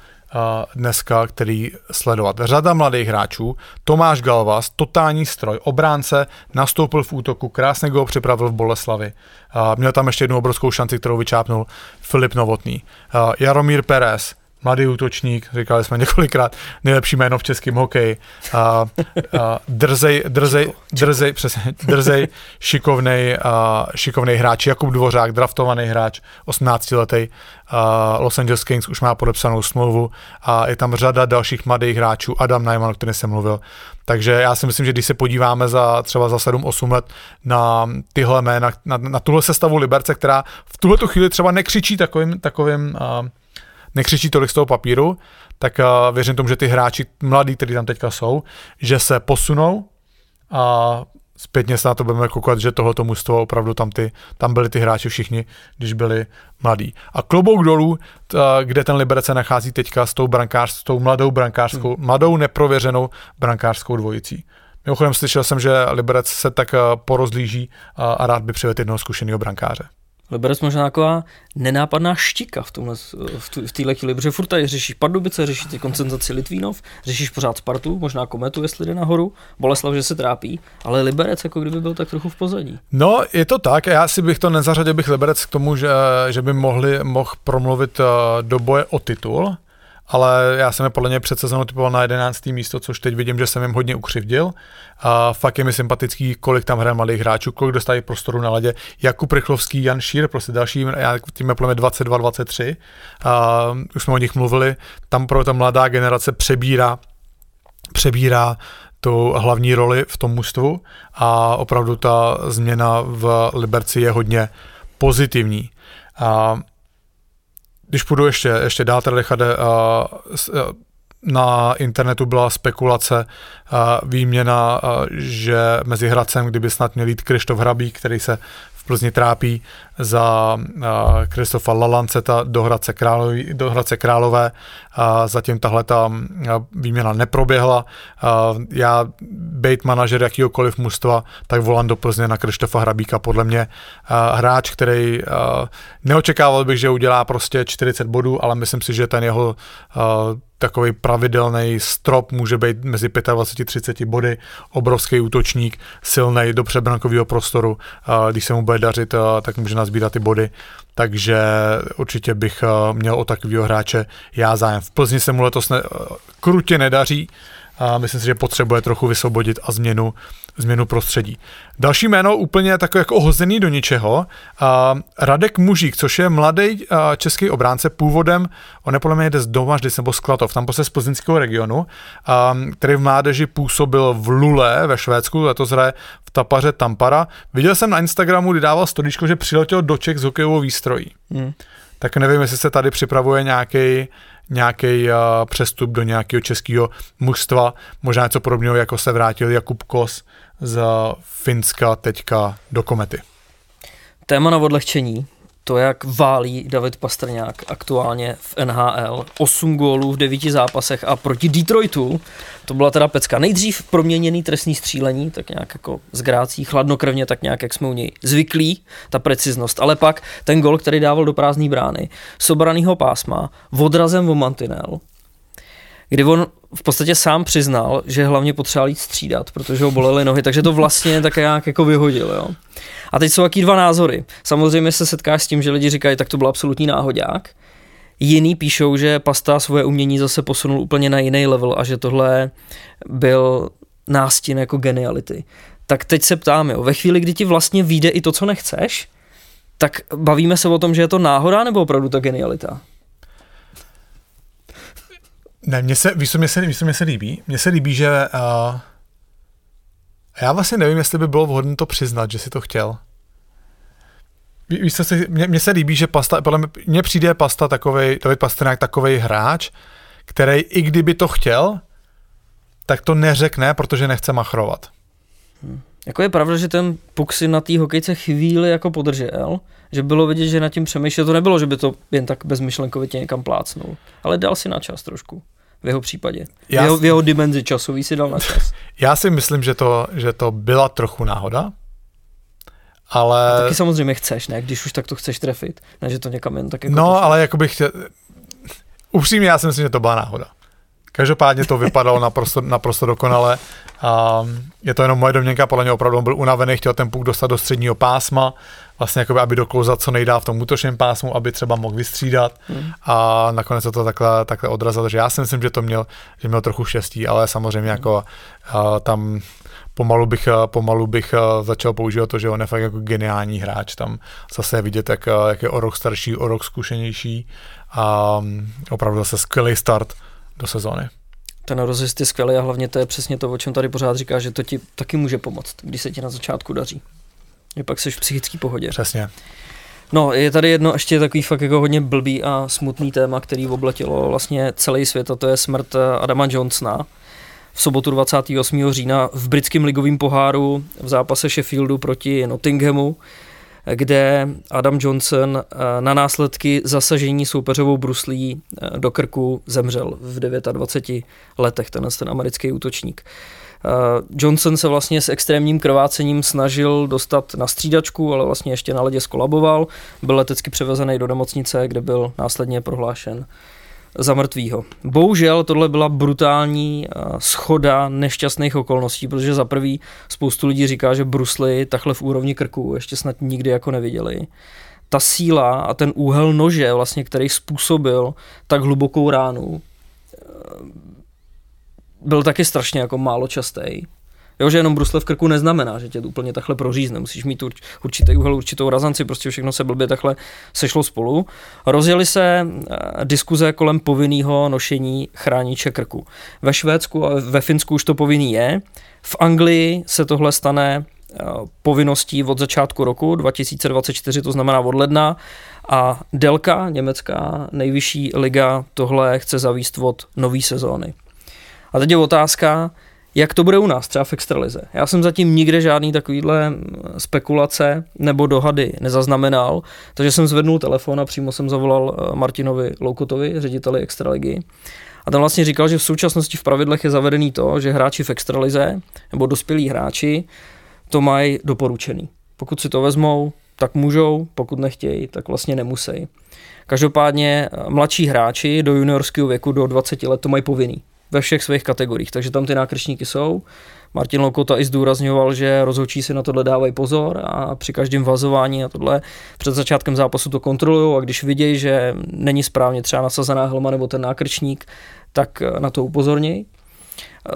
dneska, který sledovat. Řada mladých hráčů, Tomáš Galvas, totální stroj, obránce, nastoupil v útoku, krásně go připravil v Boleslavi. Měl tam ještě jednu obrovskou šanci, kterou vyčápnul Filip Novotný. Jaromír Perez, mladý útočník, říkali jsme několikrát, nejlepší jméno v českém hokeji. A, a, drzej, drzej, drzej, přesně, drzej, šikovnej, a, šikovnej hráč, Jakub Dvořák, draftovaný hráč, 18 letý, a Los Angeles Kings už má podepsanou smlouvu a je tam řada dalších mladých hráčů, Adam Najman, o kterém jsem mluvil. Takže já si myslím, že když se podíváme za třeba za 7-8 let na tyhle jména, na, na tuhle sestavu Liberce, která v tuhle chvíli třeba nekřičí takovým, takovým uh, nekřičí tolik z toho papíru, tak uh, věřím tomu, že ty hráči mladí, kteří tam teďka jsou, že se posunou a zpětně se na to budeme koukat, že tohoto mužstvo opravdu tam, ty, tam byli ty hráči všichni, když byli mladí. A klobouk dolů, t, kde ten Liberec se nachází teďka s tou, brankář, s tou mladou brankářskou, hmm. mladou neprověřenou brankářskou dvojicí. Mimochodem slyšel jsem, že Liberec se tak porozlíží a rád by přivedl jednoho zkušeného brankáře. Liberec možná taková nenápadná štika v tomhle, v téhle chvíli, protože furt tady řešíš Pardubice, řešíš ty koncentraci Litvínov, řešíš pořád Spartu, možná Kometu, jestli jde nahoru, Boleslav, že se trápí, ale Liberec jako kdyby byl tak trochu v pozadí. No, je to tak, já si bych to nezařadil bych Liberec k tomu, že, že by mohli, mohl promluvit eh, do boje o titul, ale já jsem je podle mě před sezónou typoval na 11. místo, což teď vidím, že jsem jim hodně ukřivdil. A fakt je mi sympatický, kolik tam hraje malých hráčů, kolik dostávají prostoru na ledě. Jakub Rychlovský, Jan Šír, prostě další, já tím je podle mě 22-23. A už jsme o nich mluvili, tam pro ta mladá generace přebírá přebírá tu hlavní roli v tom mužstvu a opravdu ta změna v Liberci je hodně pozitivní. A když půjdu ještě, ještě dál, tady Chade, na internetu byla spekulace, výměna, že mezi Hradcem, kdyby snad měl jít Krištof Hrabík, který se v Plzni trápí za Kristofa Lalanceta do Hradce, Králové, do Hradce Králové. A zatím tahle ta výměna neproběhla. Já, být manažer jakýhokoliv mužstva, tak volám do Plzně na Krištofa Hrabíka. Podle mě hráč, který neočekával bych, že udělá prostě 40 bodů, ale myslím si, že ten jeho takový pravidelný strop může být mezi 25-30 body, obrovský útočník, silný do přebrankového prostoru, když se mu bude dařit, tak může nazbírat ty body, takže určitě bych měl o takového hráče já zájem. V Plzni se mu letos ne, krutě nedaří, a myslím si, že potřebuje trochu vysvobodit a změnu, změnu prostředí. Další jméno úplně takové jako ohozený do ničeho, a Radek Mužík, což je mladý český obránce původem, on je podle mě jde z Domaždic nebo z Klatov, tam prostě z plzeňského regionu, a, který v mládeži působil v Lule ve Švédsku, letos hraje v Tapaře Tampara. Viděl jsem na Instagramu, kdy dával storičko, že přiletěl do Čech s hokejovou výstrojí. Hmm. Tak nevím, jestli se tady připravuje nějaký nějaký uh, přestup do nějakého českého mužstva, možná něco podobného, jako se vrátil Jakub Kos z Finska teďka do Komety. Téma na odlehčení to, jak válí David Pastrňák aktuálně v NHL. 8 gólů v 9 zápasech a proti Detroitu, to byla teda pecka. Nejdřív proměněný trestní střílení, tak nějak jako z grácí, chladnokrvně, tak nějak jak jsme u něj zvyklí, ta preciznost. Ale pak ten gol, který dával do prázdné brány, sobranýho pásma, odrazem o mantinel, kdy on v podstatě sám přiznal, že hlavně potřeboval jít střídat, protože ho bolely nohy, takže to vlastně tak nějak jako vyhodil. Jo. A teď jsou taky dva názory. Samozřejmě se setkáš s tím, že lidi říkají, tak to byl absolutní náhodák. Jiný píšou, že Pasta svoje umění zase posunul úplně na jiný level a že tohle byl nástin jako geniality. Tak teď se ptám, jo, ve chvíli, kdy ti vlastně vyjde i to, co nechceš, tak bavíme se o tom, že je to náhoda nebo opravdu ta genialita? Ne, mně se, víš, co mě se, víš, co mě se líbí? Mně se líbí, že uh, já vlastně nevím, jestli by bylo vhodné to přiznat, že si to chtěl. Víš, co si, mně, mně se líbí, že pasta, podle mě, mně přijde pasta takovej, David Pastrňák takovej hráč, který i kdyby to chtěl, tak to neřekne, protože nechce machrovat. Hmm. Jako je pravda, že ten puk si na té hokejce chvíli jako podržel, že bylo vidět, že nad tím přemýšlel. To nebylo, že by to jen tak bezmyšlenkovitě někam plácnul, ale dal si na čas trošku v jeho případě. Já v jeho, v jeho dimenzi časový si dal na čas. Já si myslím, že to, že to byla trochu náhoda, ale... A taky samozřejmě chceš, ne? Když už tak to chceš trefit, ne, že to někam jen tak jako... No, ale jako bych chtěl... Upřímně, já si myslím, že to byla náhoda. Každopádně to vypadalo naprosto, naprosto dokonale. A je to jenom moje domněnka, podle mě opravdu byl unavený, chtěl ten puk dostat do středního pásma, vlastně jakoby, aby doklouzat co nejdál v tom útočném pásmu, aby třeba mohl vystřídat hmm. a nakonec to takhle, takhle odrazil, takže já si myslím, že to měl, že měl trochu štěstí, ale samozřejmě jako a, tam pomalu bych, pomalu bych začal používat to, že on je fakt jako geniální hráč, tam zase je vidět, jak, jak je o rok starší, o rok zkušenější a opravdu zase skvělý start do sezóny. Ten rozjezd je skvělý a hlavně to je přesně to, o čem tady pořád říká, že to ti taky může pomoct, když se ti na začátku daří. Je pak jsi v psychické pohodě. Přesně. No, je tady jedno ještě takový fakt jako hodně blbý a smutný téma, který obletilo vlastně celý svět a to je smrt Adama Johnsona. V sobotu 28. října v britském ligovém poháru v zápase Sheffieldu proti Nottinghamu kde Adam Johnson eh, na následky zasažení soupeřovou bruslí eh, do krku zemřel v 29 letech, tenhle ten americký útočník. Eh, Johnson se vlastně s extrémním krvácením snažil dostat na střídačku, ale vlastně ještě na ledě skolaboval. Byl letecky převezený do nemocnice, kde byl následně prohlášen za mrtvýho. Bohužel tohle byla brutální eh, schoda nešťastných okolností, protože za prvý spoustu lidí říká, že brusly takhle v úrovni krku ještě snad nikdy jako neviděli. Ta síla a ten úhel nože, vlastně, který způsobil tak hlubokou ránu, eh, byl taky strašně jako málo častý. Jo, že jenom brusle v krku neznamená, že tě úplně takhle prořízne. Musíš mít urč, určitý úhel, určitou razanci, prostě všechno se blbě takhle sešlo spolu. Rozjeli se uh, diskuze kolem povinného nošení chrániče krku. Ve Švédsku a ve Finsku už to povinný je. V Anglii se tohle stane uh, povinností od začátku roku 2024, to znamená od ledna. A Delka, německá nejvyšší liga, tohle chce zavíst od nové sezóny. A teď je otázka, jak to bude u nás, třeba v extralize. Já jsem zatím nikde žádný takovýhle spekulace nebo dohady nezaznamenal, takže jsem zvednul telefon a přímo jsem zavolal eh, Martinovi Loukotovi, řediteli extraligy. A ten vlastně říkal, že v současnosti v pravidlech je zavedený to, že hráči v extralize nebo dospělí hráči to mají doporučený. Pokud si to vezmou, tak můžou, pokud nechtějí, tak vlastně nemusí. Každopádně eh, mladší hráči do juniorského věku do 20 let to mají povinný ve všech svých kategoriích, takže tam ty nákrčníky jsou. Martin Lokota i zdůrazňoval, že rozhodčí si na tohle dávají pozor a při každém vazování a tohle před začátkem zápasu to kontrolují a když vidějí, že není správně třeba nasazená helma nebo ten nákrčník, tak na to upozornějí.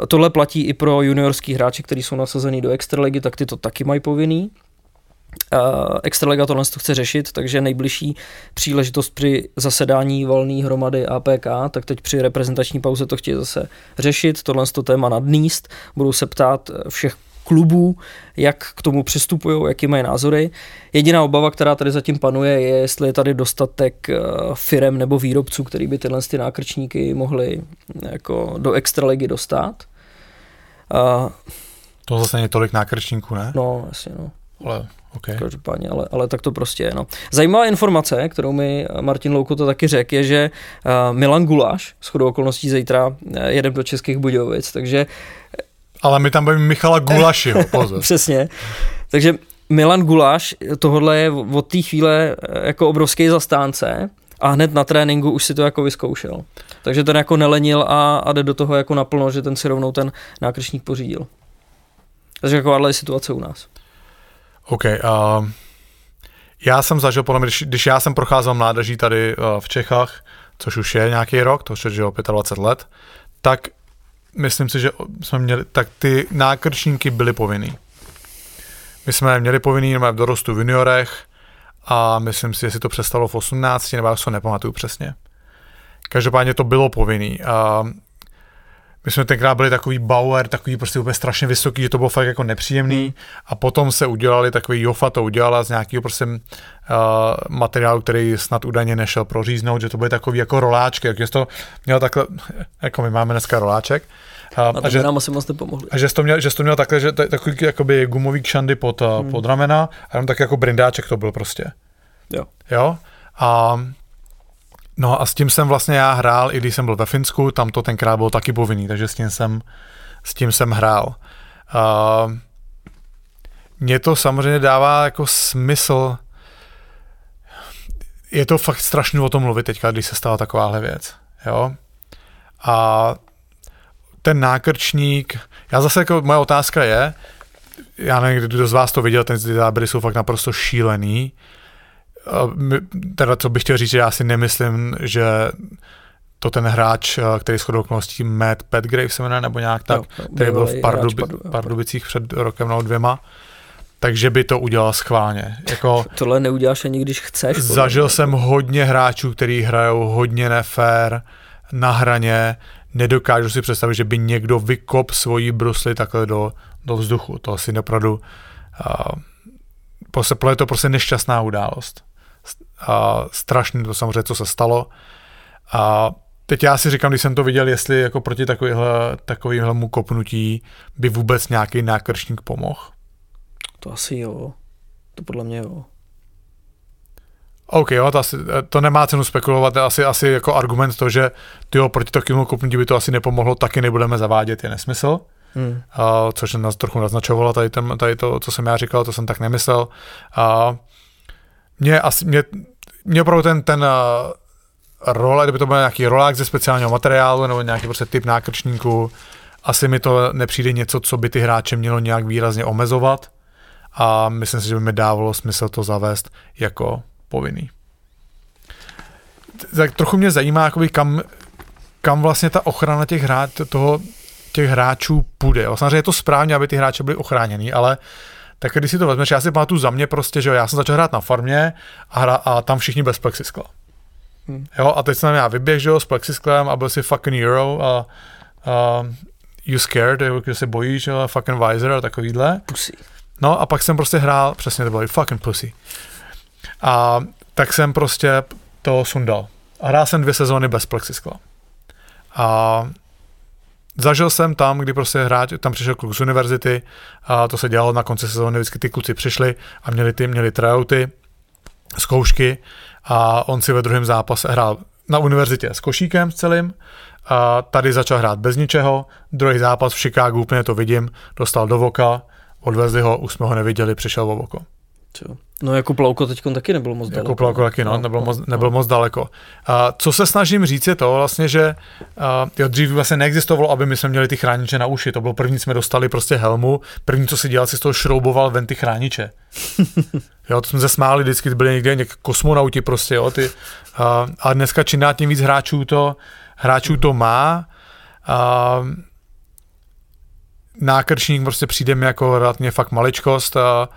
Tohle platí i pro juniorský hráče, kteří jsou nasazení do extraligy, tak ty to taky mají povinný. Uh, Extraliga tohle to chce řešit, takže nejbližší příležitost při zasedání volné hromady APK, tak teď při reprezentační pauze to chtějí zase řešit, tohle to téma nadníst, budou se ptát všech klubů, jak k tomu přistupují, jaký mají názory. Jediná obava, která tady zatím panuje, je, jestli je tady dostatek firem nebo výrobců, který by tyhle ty nákrčníky mohli jako do extraligy dostat. Uh, to zase není tolik nákrčníků, ne? No, jasně, no. Ale Okay. Každopádně, ale, ale tak to prostě je. No. Zajímavá informace, kterou mi Martin Louko to taky řekl, je, že uh, Milan Guláš, s chodou okolností zítra uh, jedem do Českých Budějovic, takže... Ale my tam budeme Michala Gulašiho, pozor. Přesně. Takže Milan Guláš, tohle je od té chvíle jako obrovský zastánce a hned na tréninku už si to jako vyzkoušel. Takže ten jako nelenil a, a jde do toho jako naplno, že ten si rovnou ten nákršník pořídil. Takže jako je situace u nás. OK. Uh, já jsem zažil, podle mě, když, když já jsem procházel mládeží tady uh, v Čechách, což už je nějaký rok, to už je 25 let, tak myslím si, že jsme měli, tak ty nákrčníky byly povinný. My jsme měli povinný v dorostu v juniorech a myslím si, jestli to přestalo v 18, nebo já se nepamatuju přesně. Každopádně to bylo povinný. Uh, my jsme tenkrát byli takový Bauer, takový prostě úplně strašně vysoký, že to bylo fakt jako nepříjemný hmm. a potom se udělali takový Jofa to udělala z nějakého prostě uh, materiálu, který snad údajně nešel proříznout, že to byly takový jako roláčky, takže to měl takhle, jako my máme dneska roláček. A, a že, nám asi moc nepomohli. A že jsi to měl, že jsi to měl takhle, že t- takový jakoby gumový kšandy pod, uh, hmm. pod ramena a jenom tak jako brindáček to byl prostě. Jo. Jo? A No a s tím jsem vlastně já hrál, i když jsem byl ve Finsku, tam to tenkrát bylo taky povinný, takže s tím jsem, s tím jsem hrál. Uh, mně to samozřejmě dává jako smysl, je to fakt strašně o tom mluvit teďka, když se stala takováhle věc, jo. A ten nákrčník, já zase jako moje otázka je, já nevím, kdo z vás to viděl, ten záběry jsou fakt naprosto šílený, teda co bych chtěl říct, že já si nemyslím, že to ten hráč, který shodou okolností Matt Petgrave se jmenuje, nebo nějak tak, jo, který byl v Pardubi, Pardubicích před rokem nebo dvěma, takže by to udělal schválně. Jako, Tohle neuděláš ani když chceš. Zažil jsem hodně hráčů, kteří hrajou hodně nefér, na hraně, nedokážu si představit, že by někdo vykop svoji brusly takhle do, do vzduchu. To asi opravdu uh, je to prostě nešťastná událost a strašný to samozřejmě, co se stalo. A teď já si říkám, když jsem to viděl, jestli jako proti takovýhle, takovýhle mu kopnutí by vůbec nějaký nákršník pomohl. To asi jo. To podle mě jo. OK, jo, to, asi, to nemá cenu spekulovat, asi, asi jako argument to, že ty proti takovému kopnutí by to asi nepomohlo, taky nebudeme zavádět, je nesmysl. Hmm. Uh, což nás trochu naznačovalo tady, ten, tady to, co jsem já říkal, to jsem tak nemyslel. Uh, mě, asi, mě, mě opravdu ten, ten uh, role, kdyby to byl nějaký rolák ze speciálního materiálu nebo nějaký prostě typ nákrčníku, asi mi to nepřijde něco, co by ty hráče mělo nějak výrazně omezovat a myslím si, že by mi dávalo smysl to zavést jako povinný. Tak trochu mě zajímá, jakoby kam, kam vlastně ta ochrana těch, hráč, toho, těch hráčů půjde. Samozřejmě je to správně, aby ty hráči byli ochráněni, ale tak když si to vezmeš, já si pamatuju za mě prostě, že jo, já jsem začal hrát na farmě a, hra, a tam všichni bez plexiskla. Hmm. Jo, a teď jsem já vyběh, že jo, s plexisklem a byl si fucking hero a, a you scared, že se bojíš, že jo, fucking visor a takovýhle. Pussy. No a pak jsem prostě hrál, přesně to bylo fucking pussy. A tak jsem prostě to sundal. A hrál jsem dvě sezóny bez plexiskla. A zažil jsem tam, kdy prostě hráč, tam přišel kluk z univerzity a to se dělalo na konci sezóny, vždycky ty kluci přišli a měli ty, měli tryouty, zkoušky a on si ve druhém zápase hrál na univerzitě s košíkem s celým a tady začal hrát bez ničeho, druhý zápas v Chicagu, úplně to vidím, dostal do voka, odvezli ho, už jsme ho neviděli, přišel o voko. No jako Plavko teď taky nebylo moc daleko. Jako Plavko taky, no, no nebylo, no, moc, nebylo no. moc daleko. A co se snažím říct je to vlastně, že a, jo, dřív vlastně neexistovalo, aby my jsme měli ty chrániče na uši. To bylo první, jsme dostali prostě helmu, první, co si dělal, si z toho šrouboval ven ty chrániče. jo, to jsme se smáli vždycky, byli někde někde kosmonauti prostě, jo, ty. A, a dneska čím dál tím víc hráčů to, hráčů to má. A, nákrčník prostě přijde mi jako relativně fakt maličkost a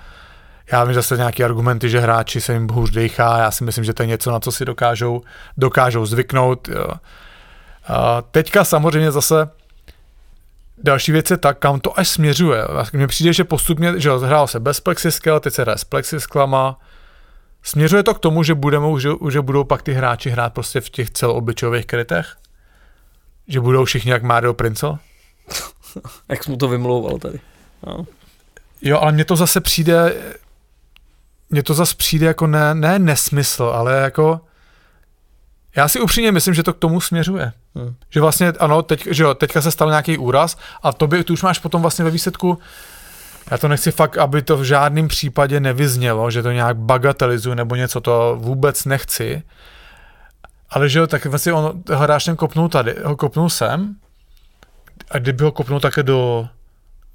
já vím zase nějaké argumenty, že hráči se jim hůř dechá, já si myslím, že to je něco, na co si dokážou, dokážou zvyknout. A teďka samozřejmě zase další věc je tak, kam to až směřuje. Mně přijde, že postupně, že hrál se bez plexiskel, teď se hraje s plexisklama. Směřuje to k tomu, že, budeme, že, že budou pak ty hráči hrát prostě v těch celoobličových krytech? Že budou všichni jak Mario Princel? jak jsem mu to vymlouval tady. No. Jo, ale mně to zase přijde, mně to zase přijde jako ne, ne nesmysl, ale jako já si upřímně myslím, že to k tomu směřuje. Hmm. Že vlastně, ano, teď, že jo, teďka se stal nějaký úraz a to by, ty už máš potom vlastně ve výsledku, já to nechci fakt, aby to v žádném případě nevyznělo, že to nějak bagatelizuju nebo něco, to vůbec nechci. Ale že jo, tak vlastně on, hráč ten kopnul tady, ho kopnul sem a kdyby ho kopnul také do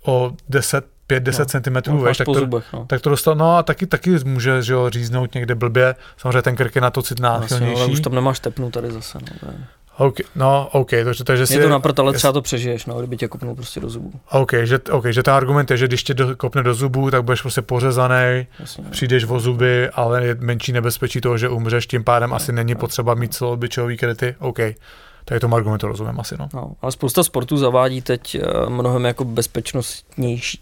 o 10, 5-10 no, cm, no, veš, tak, to, zubech, no. tak to dostal, no a taky, taky může že jo, říznout někde blbě, samozřejmě ten krk je na to cit náchylnější. No, ale už tam nemáš tepnu tady zase, no. OK, no, OK, takže, takže si... Je to na ale třeba to přežiješ, no, kdyby tě kopnul prostě do zubů. OK, že, OK, že ten argument je, že když tě do, kopne do zubů, tak budeš prostě pořezaný, Jasně, přijdeš o zuby, ale je menší nebezpečí toho, že umřeš, tím pádem no, asi není no, potřeba mít celobyčový kryty, OK. Tak tomu argumentu rozumím asi. No. No, ale spousta sportů zavádí teď eh, mnohem jako bezpečnostnější,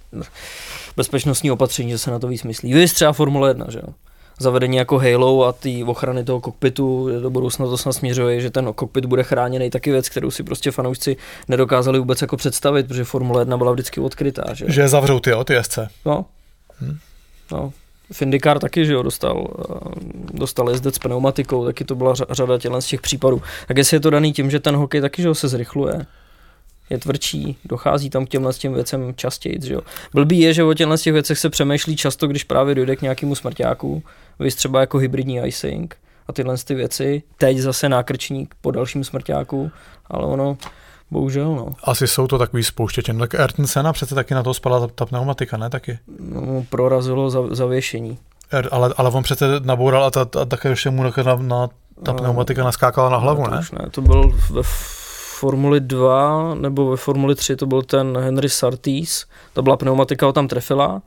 bezpečnostní opatření, že se na to víc myslí. Vy třeba Formule 1, že jo? zavedení jako Halo a ty ochrany toho kokpitu do budoucna to snad směřuje, že ten kokpit bude chráněný, taky věc, kterou si prostě fanoušci nedokázali vůbec jako představit, protože Formule 1 byla vždycky odkrytá. Že, že zavřou ty, jo, ty SC. No. Hmm. no. Findikár taky, že jo, dostal, eh, dostal jezdec s pneumatikou, taky to byla řada tělen z těch případů. Tak jestli je to daný tím, že ten hokej taky, že jo, se zrychluje, je tvrdší, dochází tam k těmhle těm věcem častěji, že jo. Blbý je, že o těchto těch věcech se přemýšlí často, když právě dojde k nějakému smrťáku, vy třeba jako hybridní icing a tyhle ty věci, teď zase nákrčník po dalším smrťáku, ale ono, Bohužel, no. Asi jsou to takový spouštěče. Tak Ayrton Senna přece taky na to spadla ta, ta pneumatika, ne taky? No, prorazilo za, zavěšení. Er, ale, ale on přece naboural a, ta, a také ještě mu na, na, ta pneumatika naskákala na hlavu, ne? To, ne? to byl ve Formuli 2 nebo ve Formuli 3, to byl ten Henry Sartis, to byla pneumatika, ho tam trefila.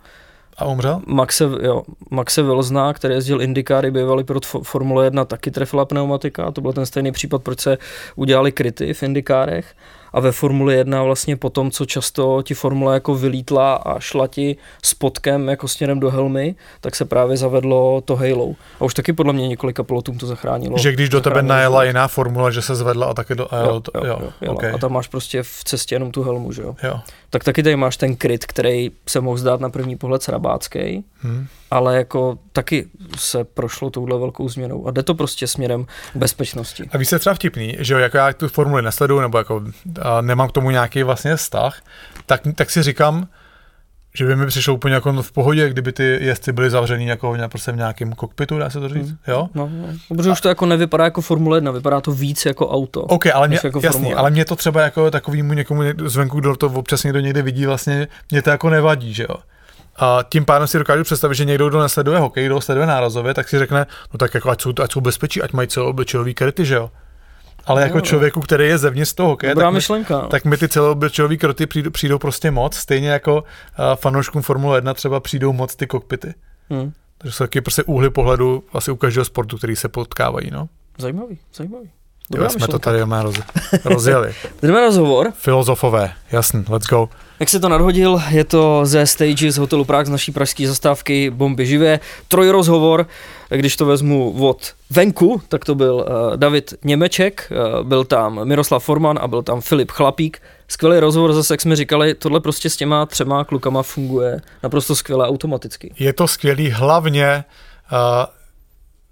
A umřel? Maxe, jo, Maxe Velzna, který jezdil Indikáry, bývalý pro Formule 1, taky trefila pneumatika. To byl ten stejný případ, proč se udělali kryty v Indikárech a ve Formuli 1 vlastně po tom, co často ti Formule jako vylítla a šla ti spotkem jako směrem do helmy, tak se právě zavedlo to Halo. A už taky podle mě několika pilotům to zachránilo. Že když do tebe najela jiná formule, že se zvedla a taky do... A, jo, jo, jo, jo, okay. A tam máš prostě v cestě jenom tu helmu, že jo? jo. Tak taky tady máš ten kryt, který se mohl zdát na první pohled srabácký, hmm. Ale jako taky se prošlo touhle velkou změnou a jde to prostě směrem k bezpečnosti. A víš, se třeba vtipný, že jo, jako já tu formuli nesleduju, nebo jako a nemám k tomu nějaký vlastně vztah, tak, tak si říkám, že by mi přišlo úplně jako v pohodě, kdyby ty jezdci byli zavřený jako prostě v nějakém kokpitu, dá se to říct, hmm. jo? No, no, protože už to jako nevypadá jako Formule 1, vypadá to víc jako auto. OK, ale mě, jako jasný, ale mě to třeba jako takovýmu někomu zvenku, kdo to občas někdo někde vidí, vlastně mě to jako nevadí, že jo? A tím pádem si dokážu představit, že někdo, kdo nesleduje hokej, kdo sleduje nárazově, tak si řekne, no tak jako ať jsou, ať jsou bezpečí, ať mají celoobličejový kryty, že jo? Ale jako no, člověku, který je zevnitř toho hokeje, tak, myšlenka, no. tak mi ty celoobličejový kroty přijdou, přijdou prostě moc, stejně jako uh, fanouškům Formule 1 třeba přijdou moc ty kokpity. Hmm. Takže jsou taky prostě úhly pohledu asi u každého sportu, který se potkávají, no. Zajímavý, zajímavý. Dobrá jo, jsme to tady máme roz, rozjeli. Jdeme rozhovor. Filozofové, jasný, let's go. Jak se to nadhodil, je to ze stage z hotelu Prague z naší pražské zastávky Bomby živé. Trojrozhovor, když to vezmu od venku, tak to byl uh, David Němeček, uh, byl tam Miroslav Forman a byl tam Filip Chlapík. Skvělý rozhovor, zase jak jsme říkali, tohle prostě s těma třema klukama funguje naprosto skvěle automaticky. Je to skvělý, hlavně uh,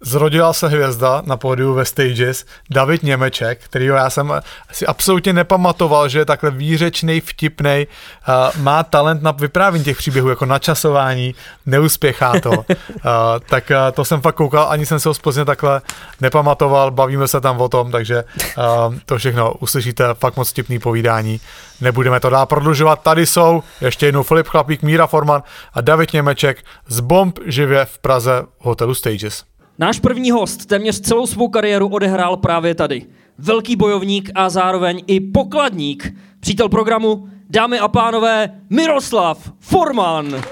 zrodila se hvězda na pódiu ve Stages, David Němeček, kterýho já jsem si absolutně nepamatoval, že je takhle výřečný, vtipný, uh, má talent na vyprávění těch příběhů, jako načasování, neuspěchá to. Uh, tak uh, to jsem fakt koukal, ani jsem se ho spozně takhle nepamatoval, bavíme se tam o tom, takže uh, to všechno uslyšíte, fakt moc vtipný povídání. Nebudeme to dál prodlužovat, tady jsou ještě jednou Filip Chlapík, Míra Forman a David Němeček z Bomb živě v Praze v hotelu Stages. Náš první host téměř celou svou kariéru odehrál právě tady. Velký bojovník a zároveň i pokladník. Přítel programu, dámy a pánové, Miroslav Forman.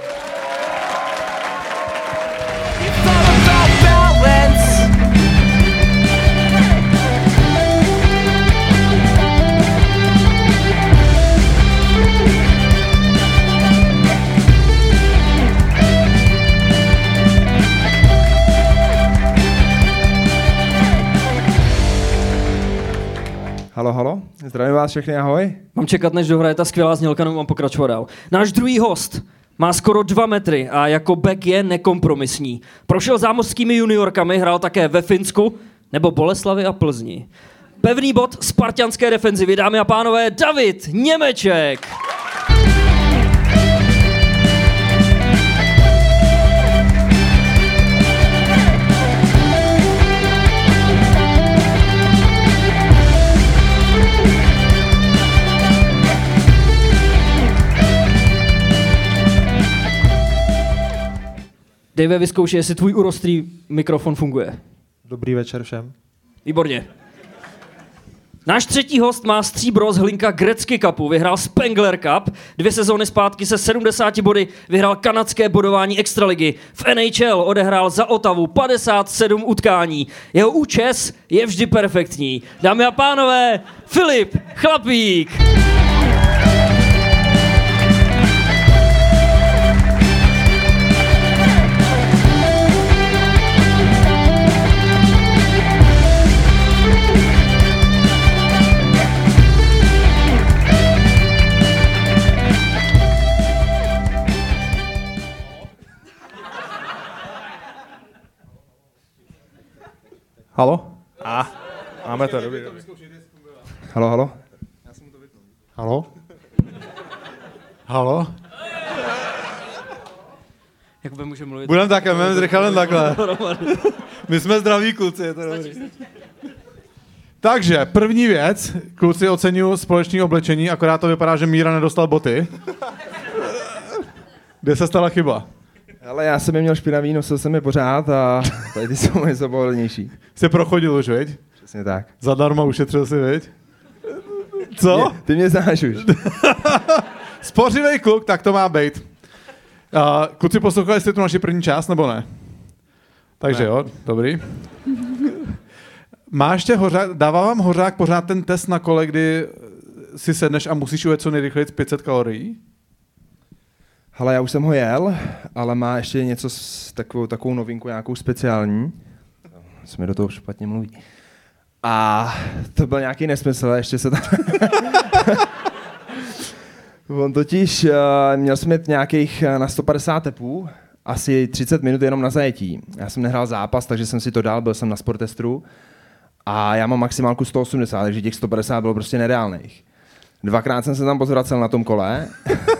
Halo, halo, zdravím vás všechny, ahoj. Mám čekat, než dohraje ta skvělá znělka, nebo mám pokračovat dál. Náš druhý host má skoro dva metry a jako back je nekompromisní. Prošel zámořskými juniorkami, hrál také ve Finsku nebo Boleslavi a Plzni. Pevný bod spartianské defenzivy, dámy a pánové, David Němeček. Dave, vyzkoušej, jestli tvůj urostlý mikrofon funguje. Dobrý večer všem. Výborně. Náš třetí host má stříbro z hlinka Grecky Cupu, vyhrál Spengler Cup, dvě sezóny zpátky se 70 body vyhrál kanadské bodování Extraligy. V NHL odehrál za Otavu 57 utkání. Jeho účes je vždy perfektní. Dámy a pánové, Filip Chlapík. Halo? A, máme to, dobrý, dobrý. Halo, halo? Halo? Halo? Jak by může mluvit? Budeme takhle, budeme s Richardem takhle. My jsme zdraví kluci, je to dobrý. Takže, první věc, kluci oceňují společné oblečení, akorát to vypadá, že Míra nedostal boty. Kde se stala chyba? Ale já jsem je měl špinavý, nosil jsem je pořád a tady ty jsou něco pohodlnější. Jsi prochodil už, viď? Přesně tak. Zadarmo ušetřil si, viď? Co? Mě, ty mě znáš už. Spořivej kluk, tak to má být. Uh, kluci, poslouchali jste tu naši první část, nebo ne? Takže ne. jo, dobrý. Máš tě hořák, dává vám hořák pořád ten test na kole, kdy si sedneš a musíš ujet co nejrychleji 500 kalorií? Ale já už jsem ho jel, ale má ještě něco s takovou, takovou novinku, nějakou speciální. Se mi do toho špatně mluví. A to byl nějaký nesmysl, ještě se tam... On totiž uh, měl mít nějakých uh, na 150 tepů asi 30 minut jenom na zajetí. Já jsem nehrál zápas, takže jsem si to dal, byl jsem na sportestru a já mám maximálku 180, takže těch 150 bylo prostě nereálných. Dvakrát jsem se tam pozvracel na tom kole.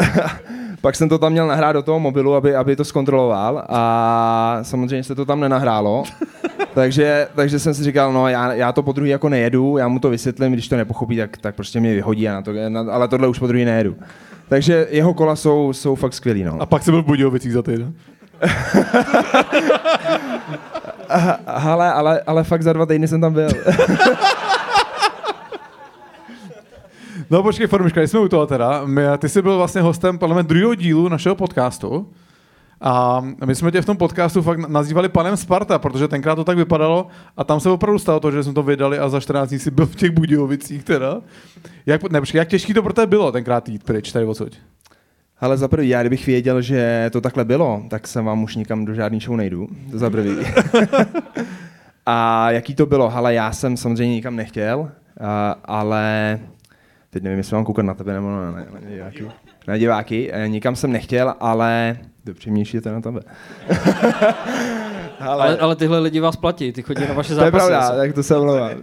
Pak jsem to tam měl nahrát do toho mobilu, aby, aby to zkontroloval a samozřejmě se to tam nenahrálo. takže, takže jsem si říkal, no já, já to po druhý jako nejedu, já mu to vysvětlím, když to nepochopí, tak, tak prostě mě vyhodí, a na to, na, ale tohle už po druhý nejedu. Takže jeho kola jsou, jsou fakt skvělý. No. A pak se byl v Budějovicích za týden. ale, ale, ale fakt za dva týdny jsem tam byl. No počkej, Formiška, jsme u toho teda. My, ty jsi byl vlastně hostem podle druhého dílu našeho podcastu. A my jsme tě v tom podcastu fakt nazývali panem Sparta, protože tenkrát to tak vypadalo a tam se opravdu stalo to, že jsme to vydali a za 14 dní si byl v těch Budějovicích teda. Jak, ne, počkej, jak těžký to pro tebe bylo tenkrát jít pryč tady odsud? Ale za prvý, já kdybych věděl, že to takhle bylo, tak jsem vám už nikam do žádný show nejdu. To za prvý. a jaký to bylo? Ale já jsem samozřejmě nikam nechtěl, a, ale teď nevím, jestli mám koukat na tebe nebo na, na, na diváky. Na diváky. E, nikam jsem nechtěl, ale dopřímnější je to na tebe. ale, ale, ale, tyhle lidi vás platí, ty chodí na vaše zápasy. To je pravda, tak to se omlouvám.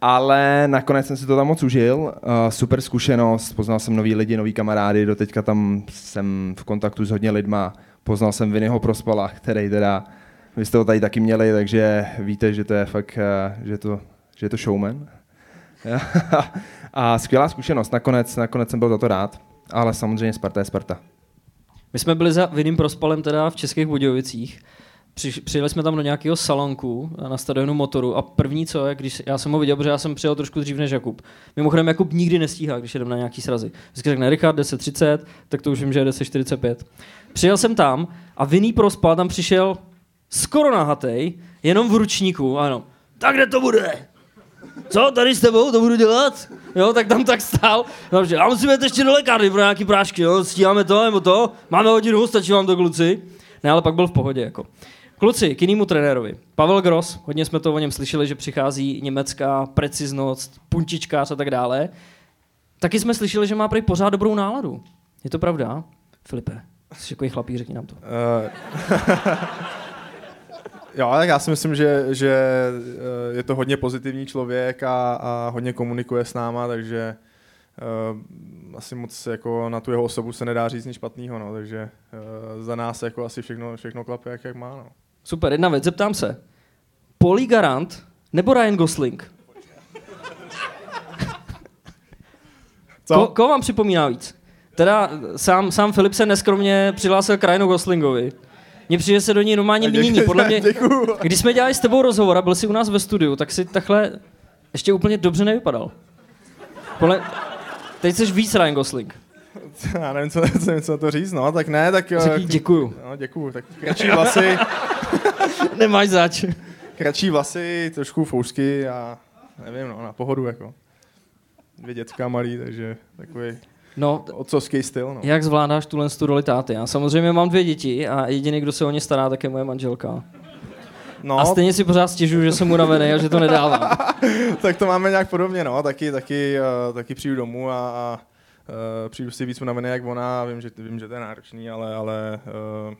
ale nakonec jsem si to tam moc užil. Uh, super zkušenost, poznal jsem nový lidi, nový kamarády, do teďka tam jsem v kontaktu s hodně lidma. Poznal jsem Vinnyho Prospala, který teda, vy jste ho tady taky měli, takže víte, že to je fakt, uh, že, to, že je to showman. a skvělá zkušenost, nakonec, nakonec jsem byl za to rád, ale samozřejmě Sparta je Sparta. My jsme byli za Vinným Prospalem teda v Českých Budějovicích přijeli jsme tam do nějakého salonku na stadionu motoru a první co je, když já jsem ho viděl, protože já jsem přijel trošku dřív než Jakub. Mimochodem Jakub nikdy nestíhá, když jedem na nějaký srazy. Vždycky řekne Richard 10.30, tak to už vím, že je 10.45. Přijel jsem tam a vinný prospal tam přišel skoro nahatej, jenom v ručníku, ano. Tak kde to bude? Co, tady s tebou to budu dělat? Jo, tak tam tak stál. No, a musíme jít ještě do lékárny pro nějaký prášky, jo, stíháme to nebo to, máme hodinu, stačí vám to kluci. Ne, ale pak byl v pohodě, jako. Kluci, k jinému trenérovi. Pavel Gross, hodně jsme to o něm slyšeli, že přichází německá preciznost, puntičkář a tak dále. Taky jsme slyšeli, že má prý pořád dobrou náladu. Je to pravda? Filipe, jsi takový chlapík, řekni nám to. Uh... jo, tak já si myslím, že, že eh, je to hodně pozitivní člověk a, a hodně komunikuje s náma, takže uh, asi moc jako na tu jeho osobu se nedá říct nic špatného, no, takže uh, za nás jako asi všechno, všechno klape, jak, jak má. No. Super, jedna věc, zeptám se. Poli Garant nebo Ryan Gosling? Co? Ko, koho vám připomíná víc? Teda sám, sám Filip se neskromně přihlásil k Ryanu Goslingovi. Mně přijde se do ní normálně mění. Podle mě, když jsme dělali s tebou rozhovor a byl jsi u nás ve studiu, tak si takhle ještě úplně dobře nevypadal. Podle... Teď jsi víc Ryan Gosling. Já nevím, co, nevím, co to říct, no, tak ne, tak... Řekni eh, děkuju. No, děkuju, tak kratší vlasy. Nemáš zač. Kratší vlasy, trošku fousky a nevím, no, na pohodu, jako. Dvě dětka malý, takže takový No, otcovský styl. No. Jak zvládáš tuhle tu roli táty? Já samozřejmě mám dvě děti a jediný, kdo se o ně stará, tak je moje manželka. No. A stejně si pořád stěžuju, že jsem unavený a že to nedávám. tak to máme nějak podobně, no. Taky, taky, uh, taky přijdu domů a, a uh, přijdu si víc unavený jak ona. Vím, že, vím, že to je náročný, ale, ale uh,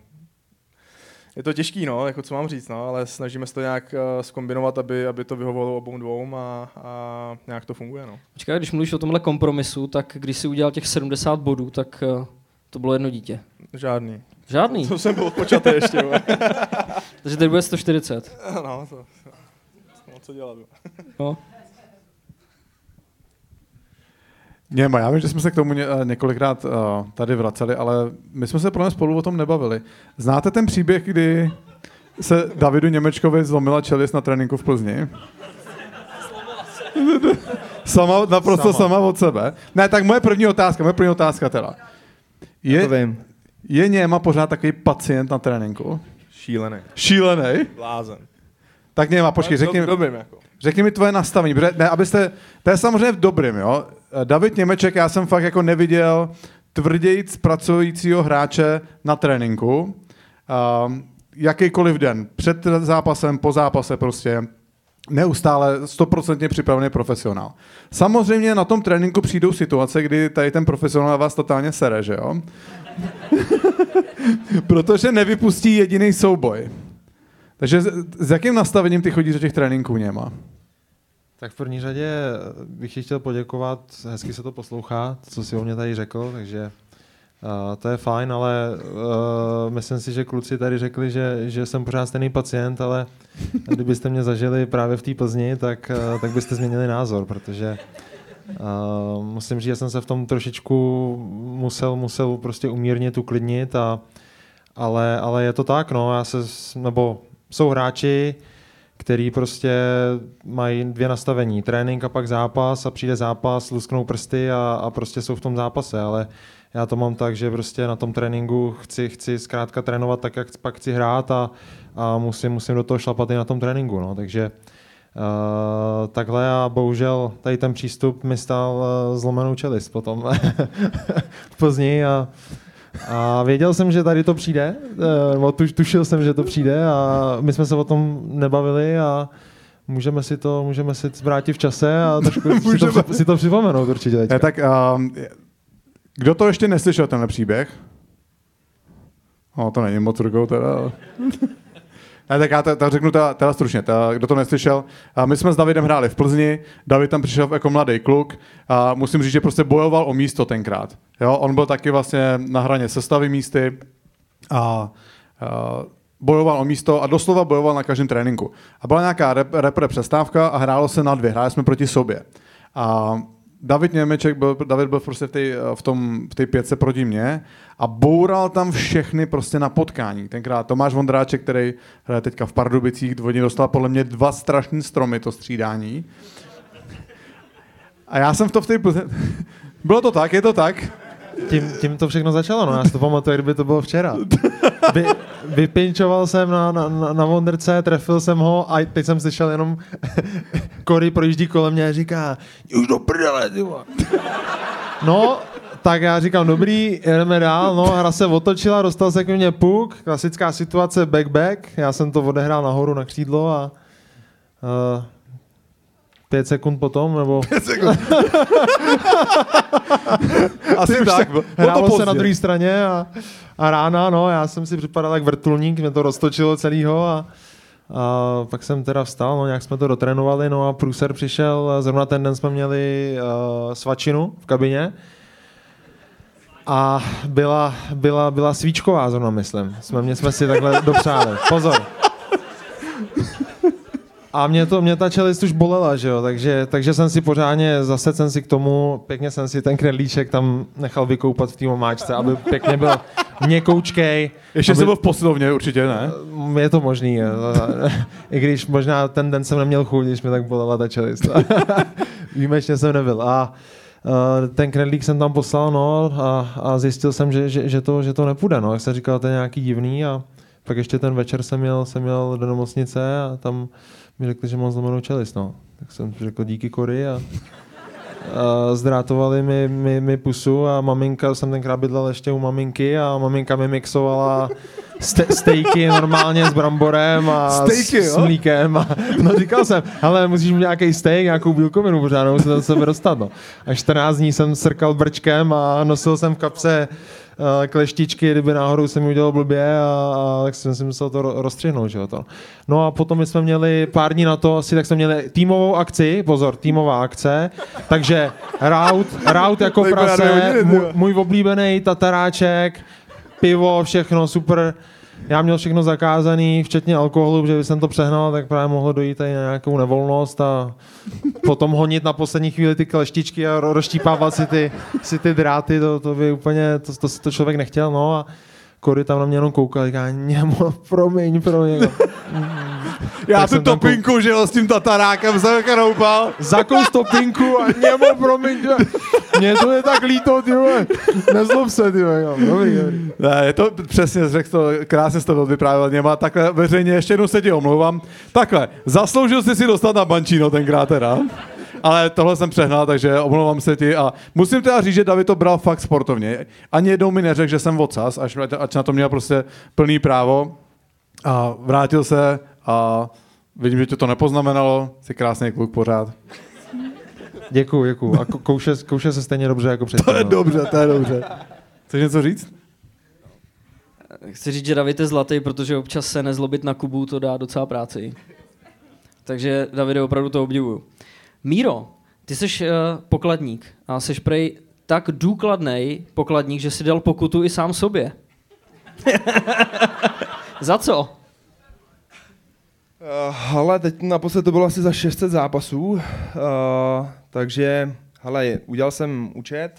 je to těžký, no, jako co mám říct, no, ale snažíme se to nějak uh, skombinovat, aby, aby to vyhovovalo obou dvou a, a nějak to funguje, no. Počkej, když mluvíš o tomhle kompromisu, tak když si udělal těch 70 bodů, tak uh, to bylo jedno dítě. Žádný. Žádný? To jsem byl počatý ještě. Takže teď bude 140. No, to, to co dělat. no. Něma, já vím, že jsme se k tomu eh, několikrát uh, tady vraceli, ale my jsme se pro spolu o tom nebavili. Znáte ten příběh, kdy se Davidu Němečkovi zlomila čelist na tréninku v Plzni? sama, naprosto sama. sama od sebe. Ne, tak moje první otázka, moje první otázka teda. Je, to vím. je Něma pořád takový pacient na tréninku? Šílený. Šílený? Blázen. Tak Něma, počkej, řekni, jako. řekni mi tvoje nastavení, ne, abyste, to je samozřejmě v dobrým, jo, David Němeček, já jsem fakt jako neviděl tvrdějíc pracujícího hráče na tréninku. Uh, jakýkoliv den, před zápasem, po zápase prostě. neustále stoprocentně připravený profesionál. Samozřejmě na tom tréninku přijdou situace, kdy tady ten profesionál vás totálně sere, že jo? Protože nevypustí jediný souboj. Takže s jakým nastavením ty chodíš do těch tréninků něma? Tak v první řadě bych ti chtěl poděkovat, hezky se to poslouchá, co si o mě tady řekl, takže uh, to je fajn, ale uh, myslím si, že kluci tady řekli, že, že jsem pořád stejný pacient, ale kdybyste mě zažili právě v té Plzni, tak, uh, tak byste změnili názor, protože uh, musím říct, že jsem se v tom trošičku musel, musel prostě umírnit, uklidnit, a, ale, ale je to tak, no, já se, nebo jsou hráči, který prostě mají dvě nastavení. Trénink a pak zápas a přijde zápas, lusknou prsty a, a prostě jsou v tom zápase, ale já to mám tak, že prostě na tom tréninku chci, chci zkrátka trénovat tak, jak pak chci hrát a, a musím, musím do toho šlapat i na tom tréninku, no, takže Uh, takhle a bohužel tady ten přístup mi stál uh, zlomenou čelist potom Plzni a a věděl jsem, že tady to přijde, eh, nebo tušil jsem, že to přijde a my jsme se o tom nebavili a můžeme si to, můžeme si vrátit v čase a trošku si, to, si to připomenout určitě teďka. Je, tak um, kdo to ještě neslyšel, tenhle příběh? No, to není moc rukou teda. Ne, tak já to, to řeknu teda, teda stručně, teda, kdo to neslyšel. A my jsme s Davidem hráli v Plzni, David tam přišel jako mladý kluk a musím říct, že prostě bojoval o místo tenkrát. Jo, on byl taky vlastně na hraně sestavy místy a, a bojoval o místo a doslova bojoval na každém tréninku. A byla nějaká rep, repre přestávka a hrálo se na dvě, hráli jsme proti sobě. A David Němeček byl, David byl prostě v té v tom, v té pětce proti mně a boural tam všechny prostě na potkání. Tenkrát Tomáš Vondráček, který hraje teďka v Pardubicích, dvodně dostal podle mě dva strašné stromy to střídání. A já jsem v to v té... Bylo to tak, je to tak? Tím, tím to všechno začalo, no. Já si to pamatuju, kdyby to bylo včera. Vy, vypinčoval jsem na, na, na Wonderce, trefil jsem ho a teď jsem slyšel jenom Cory projíždí kolem mě a říká, už do prdele, No, tak já říkám, dobrý, jdeme dál, no, hra se otočila, dostal se k mně puk, klasická situace back-back, já jsem to odehrál nahoru na křídlo a uh, Pět sekund potom, nebo... Pět sekund. Asi tak. Hrálo se na druhé straně a, a rána, no, já jsem si připadal jak vrtulník, mě to roztočilo celýho a, a pak jsem teda vstal, no, nějak jsme to dotrénovali, no a průser přišel, zrovna ten den jsme měli uh, svačinu v kabině, a byla, byla, byla svíčková zrovna, myslím. Jsme, mě jsme si takhle dopřáli. Pozor. A mě, to, mě ta čelist už bolela, že jo, takže, takže jsem si pořádně, zase jsem si k tomu, pěkně jsem si ten knedlíček tam nechal vykoupat v té omáčce, aby pěkně byl měkoučkej. Ještě aby... jsem byl v posilovně, určitě ne? Je to možný, i když možná ten den jsem neměl chuť, když mi tak bolela ta čelist. Výjimečně jsem nebyl. A ten knedlík jsem tam poslal, no, a, a zjistil jsem, že, že, že, to, že to nepůjde, no. Jak jsem říkal, to je nějaký divný a pak ještě ten večer jsem měl, jsem měl do nemocnice a tam mi řekli, že mám zlomenou čelist, no. Tak jsem řekl díky Kory a, a zdrátovali mi, mi, mi, pusu a maminka, jsem tenkrát bydlel ještě u maminky a maminka mi mixovala ste, stejky normálně s bramborem a stejky, s, s mlíkem. A, no říkal jsem, ale musíš mít nějaký steak, nějakou bílkovinu pořádnou se do sebe dostat. No. A 14 dní jsem srkal brčkem a nosil jsem v kapse kleštičky, kdyby náhodou se mi udělal blbě a, a tak jsem si musel to rozstřihnout, že jo, to. No a potom my jsme měli pár dní na to asi, tak jsme měli týmovou akci, pozor, týmová akce, takže raut, raut jako prase, můj, můj oblíbený tataráček, pivo, všechno super. Já měl všechno zakázaný, včetně alkoholu, že jsem to přehnal, tak právě mohlo dojít tady na nějakou nevolnost a potom honit na poslední chvíli ty kleštičky a rozštípávat si ty, si ty dráty, to, to by úplně, to, to, to člověk nechtěl, no a Kory tam na mě jenom koukal, říká, němo, promiň, promiň. Já tu topinku, kou... že jo, s tím tatarákem jsem kroupal. Zakous topinku a němo, promiň, Mně to je tak líto, ty vole. Nezlob se, ty vole. Dobrý, dobrý. Ne, je to přesně, řekl to, krásně jsi to vyprávěl něma, takhle veřejně ještě jednou se ti omlouvám. Takhle, zasloužil jsi si dostat na bančíno tenkrát teda ale tohle jsem přehnal, takže omlouvám se ti a musím teda říct, že David to bral fakt sportovně. Ani jednou mi neřekl, že jsem vocas, až, až na to měl prostě plný právo a vrátil se a Vidím, že tě to nepoznamenalo, jsi krásný kluk pořád. Děkuju, děkuju. A kouše, kouše se stejně dobře jako předtím. To je no. dobře, to je dobře. Chceš něco říct? Chci říct, že David je zlatý, protože občas se nezlobit na Kubu to dá docela práci. Takže Davide, opravdu to obdivuju. Míro, ty jsi uh, pokladník a jsi prej tak důkladný pokladník, že si dal pokutu i sám sobě. Za co? Uh, hele, teď naposled to bylo asi za 600 zápasů, uh, takže, hele, udělal jsem účet,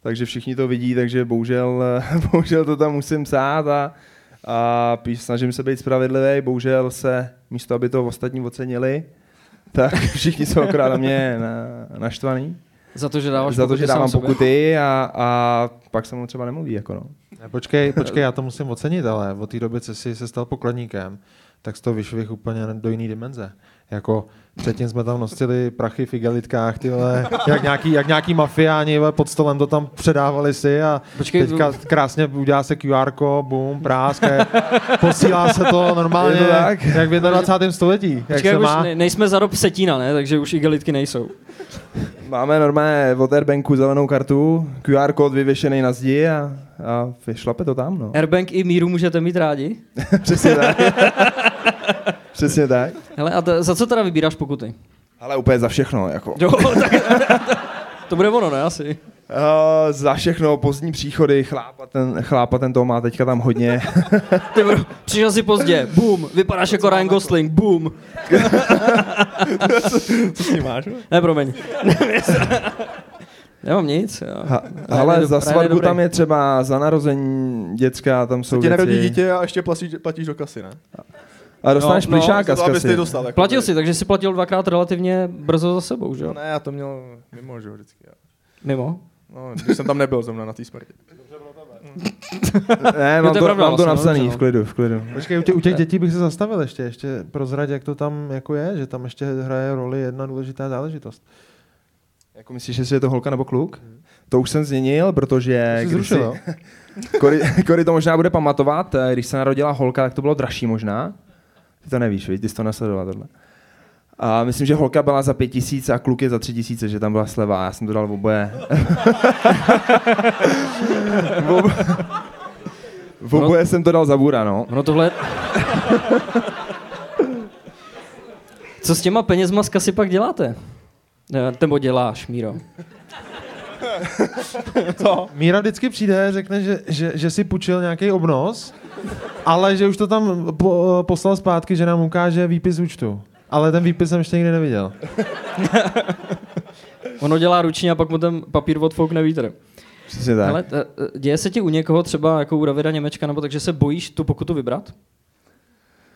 takže všichni to vidí, takže bohužel, bohužel to tam musím psát a, a píš, snažím se být spravedlivý, bohužel se, místo aby to ostatní ocenili, tak všichni jsou akorát na mě na, naštvaný. Za to, že dáváš Za to, pokuty že dávám pokuty a, a pak se mu třeba nemluví, jako no. Počkej, počkej, já to musím ocenit, ale od té doby, co jsi se stal pokladníkem, tak z toho vyšvih úplně do jiné dimenze. Jako předtím jsme tam nosili prachy v igelitkách, ty vole, jak nějaký, jak nějaký mafiáni vole, pod stolem to tam předávali si a Počkej, teďka krásně udělá se QR, boom, prásk, posílá se to normálně, to tak? jak v 21. století. Jak Počkej, se už má. ne, nejsme za rob setína, ne? Takže už igelitky nejsou. Máme normálně od Airbanku zelenou kartu, QR kód vyvěšený na zdi a, a šlape to tam, no. Airbank i míru můžete mít rádi. Přesně tak. Přesně tak. Hele, a t- za co teda vybíráš pokuty? Ale úplně za všechno, jako. Jo, tak, to bude ono, ne? Asi. Uh, za všechno, pozdní příchody, chlápa ten, chlápa ten toho má teďka tam hodně. Ty bro, přišel si pozdě, boom, vypadáš jako Ryan Gosling, boom. Co s tím máš? Ne, promiň. Nemám nic. Jo. Ha, ale za svatbu dobrý. tam je třeba za narození děcka, tam jsou Ti narodí dítě a ještě platíš, platíš do kasy, ne? A dostaneš No, no, plišáka z to, abys ty kasy. dostal. Jako Platil si, takže si platil dvakrát relativně brzo za sebou, že No jo? ne, já to měl mimo, že jo, vždycky. jo. Mimo. No, když jsem tam nebyl zrovna na té smrti. Ne, Jo, mám to je to, pravda mám to vlastně, no, napsaný, no. v klidu, v klidu. Počkej, u těch, u těch dětí bych se zastavil ještě, ještě prozrať, jak to tam jako je, že tam ještě hraje roli jedna důležitá záležitost. Jako myslíš, jestli je to holka nebo kluk? To už jsem změnil, protože... Jsi když zrušil, si-? Kory, Kory to možná bude pamatovat, eh, když se narodila holka, tak to bylo dražší možná. Ty to nevíš, víš, ty jsi to nesledoval tohle. A myslím, že holka byla za pět tisíc a kluk je za tři tisíce, že tam byla sleva. Já jsem to dal v oboje. v, ob... v oboje jsem to dal za bura, no. Ono tohle... Co s těma penězma z kasy pak děláte? Ne, Nebo děláš, Míro? Míra vždycky přijde, řekne, že, že, že si půjčil nějaký obnos, ale že už to tam po, poslal zpátky, že nám ukáže výpis účtu. Ale ten výpis jsem ještě nikdy neviděl. Ono dělá ručně a pak mu ten papír odfoukne vítr. Přesně tak. Ale t- děje se ti u někoho třeba jako u Davida Němečka, nebo takže se bojíš tu pokutu vybrat?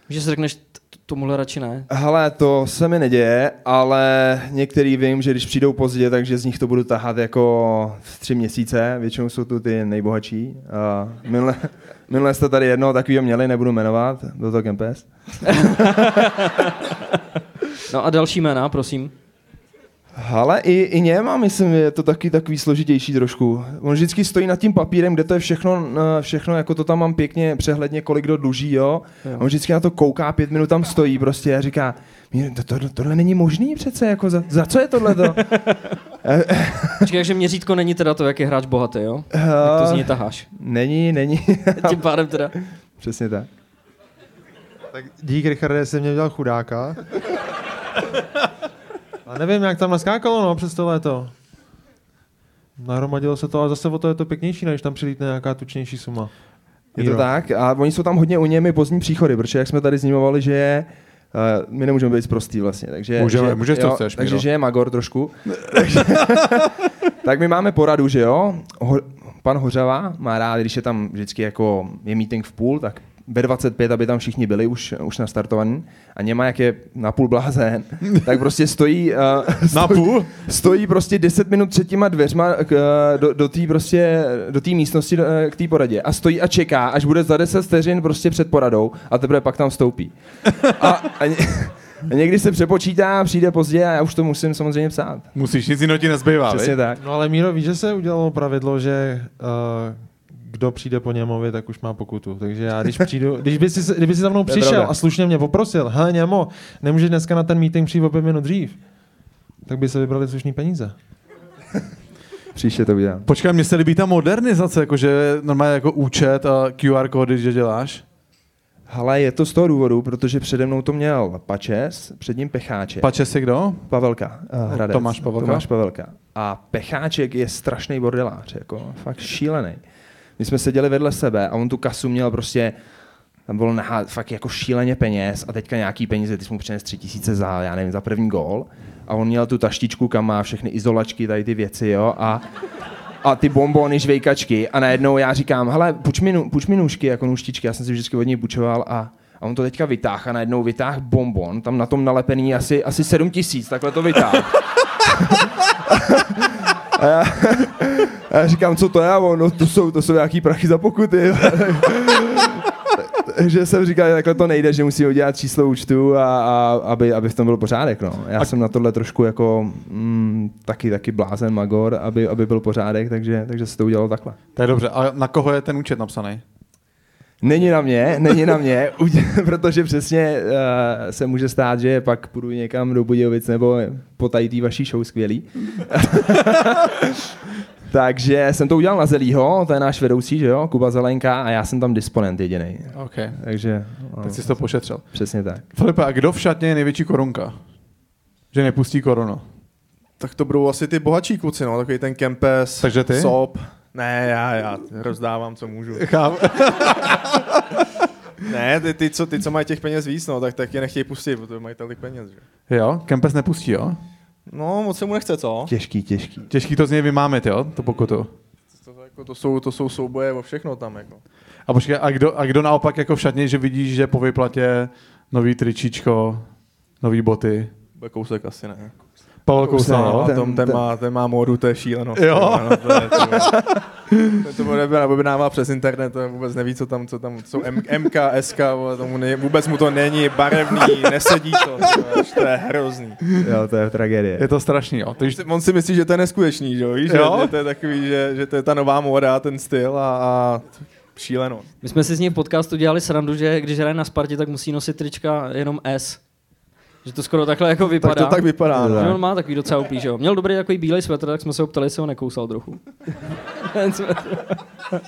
Že si řekneš, tomuhle radši ne. Hele, to se mi neděje, ale některý vím, že když přijdou pozdě, takže z nich to budu tahat jako v tři měsíce. Většinou jsou tu ty nejbohatší. A minule, minule jste tady jednoho takového měli, nebudu jmenovat, do toho Kempes. No a další jména, prosím. Ale i, i něma, myslím, je to taky takový složitější trošku. On vždycky stojí nad tím papírem, kde to je všechno, všechno jako to tam mám pěkně přehledně, kolik kdo dluží, jo. Jo. A on vždycky na to kouká, pět minut tam stojí prostě a říká, "Mír, to, to, tohle není možný přece, jako za, za co je tohle to? Počkej, takže měřítko není teda to, jak je hráč bohatý, jo? Jak to z něj taháš. Není, není. Tím pádem teda. Přesně tak. Tak dík, Richarde, jsi mě udělal chudáka. A nevím, jak tam naskákalo, no, přes to léto. Nahromadilo se to, ale zase o to je to pěknější, než tam přilítne nějaká tučnější suma. Je to tak a oni jsou tam hodně u němi pozdní příchody, protože jak jsme tady zmiňovali, že je Uh, my nemůžeme být prostý vlastně, takže... Můžeme, že, můžeš, co chceš, Takže že je Magor trošku. takže, tak my máme poradu, že jo? Ho, pan Hořava má rád, když je tam vždycky jako je meeting v půl, tak ve 25, aby tam všichni byli už, už nastartovaní. A něma, jak je na půl blázen, tak prostě stojí... Uh, Na půl? stojí prostě 10 minut před těma dveřma k, eh, do, do té prostě, do té místnosti eh, k té poradě a stojí a čeká, až bude za 10 vteřin prostě před poradou a teprve pak tam vstoupí. A, a, ně, a někdy se přepočítá, přijde pozdě a já už to musím samozřejmě psát. Musíš, nic jiného ti nezbývá, Přesně tak. No ale Míro, víš, že se udělalo pravidlo, že uh, kdo přijde po Němovi, tak už má pokutu. Takže já, když přijdu, když by si, kdyby si za mnou je přišel a slušně mě poprosil, hele Němo, nemůžeš dneska na ten meeting přijít o pět minut dřív, tak by se vybrali slušný peníze. Příště to udělám. Počkej, mně se líbí ta modernizace, jakože normálně jako účet a QR kódy, že děláš. Ale je to z toho důvodu, protože přede mnou to měl Pačes, před ním Pecháček. Pače si kdo? Pavelka. Uh, Hradec. Tomáš Pavelka. Tomáš Pavelka. A Pecháček je strašný bordelář, jako fakt šílený. My jsme seděli vedle sebe a on tu kasu měl prostě tam bylo nahá, fakt jako šíleně peněz a teďka nějaký peníze, ty jsi mu přines tři tisíce za, já nevím, za první gól. A on měl tu taštičku, kam má všechny izolačky, tady ty věci, jo, a, a ty bombony, žvejkačky. A najednou já říkám, hele, půjč mi, půjč mi nůžky, jako nůžtičky, já jsem si vždycky od něj půjčoval. A, a on to teďka vytáhl a najednou vytáh bonbon, tam na tom nalepený asi, asi 7 tisíc, takhle to vytáh. A já, a já říkám, co to je? A on, no, to jsou, to jsou nějaký prachy za pokuty. Takže jsem říkal, že takhle to nejde, že musí udělat číslo účtu, a, a aby, aby v tom byl pořádek. No. Já jsem na tohle trošku jako mm, taky, taky blázen, magor, aby, aby byl pořádek, takže, takže se to udělalo takhle. To je dobře. A na koho je ten účet napsaný? Není na mě, není na mě, protože přesně uh, se může stát, že pak půjdu někam do Budějovic nebo potají tý vaší show skvělý. Takže jsem to udělal na Zelího, to je náš vedoucí, že jo, Kuba Zelenka a já jsem tam disponent jediný. OK. Takže no, Tak jsi to pošetřil. přesně tak. Filipe, a kdo v šatně je největší korunka? Že nepustí korunu. Tak to budou asi ty bohatší kluci, no, takový ten Kempes, Takže ty? Sop. Ne, já, já rozdávám, co můžu. Chápu. Ne, ty, ty, co, ty, co mají těch peněz víc, no, tak, tak je nechtějí pustit, protože mají tolik peněz, že? Jo, Kempes nepustí, jo? No, moc se mu nechce, co? Těžký, těžký. Těžký to z něj vymámit, jo, to pokutu. To, jako, to, jsou, to jsou souboje o všechno tam, jako. A počkej, a kdo, a kdo naopak jako v šatně, že vidíš, že po vyplatě nový tričíčko, nový boty. Kousek asi ne. Pavel Kousal, No, ten- tom, ten, ten- má, ten má módu, to je šílenost. Jo. No, to, je, to, je, ten to bude objednává přes internet, to vůbec neví, co tam, co tam jsou M, MK, SK, vole, tomu ne, vůbec mu to není barevný, nesedí to, to je, to je hrozný. Jo, to je tragédie. Je to strašný, jo. Takže On si myslí, že to je neskutečný, že, jo? Víš, že, Jo? že to je takový, že, že to je ta nová móda, ten styl a, a šíleno. My jsme si z něj v podcastu dělali srandu, že když hraje na Spartě, tak musí nosit trička jenom S. Že to skoro takhle jako vypadá. Tak to tak vypadá. Že No. on má takový docela úplný, že jo. Měl dobrý takový bílej svetr, tak jsme se ho ptali, jestli ho nekousal trochu.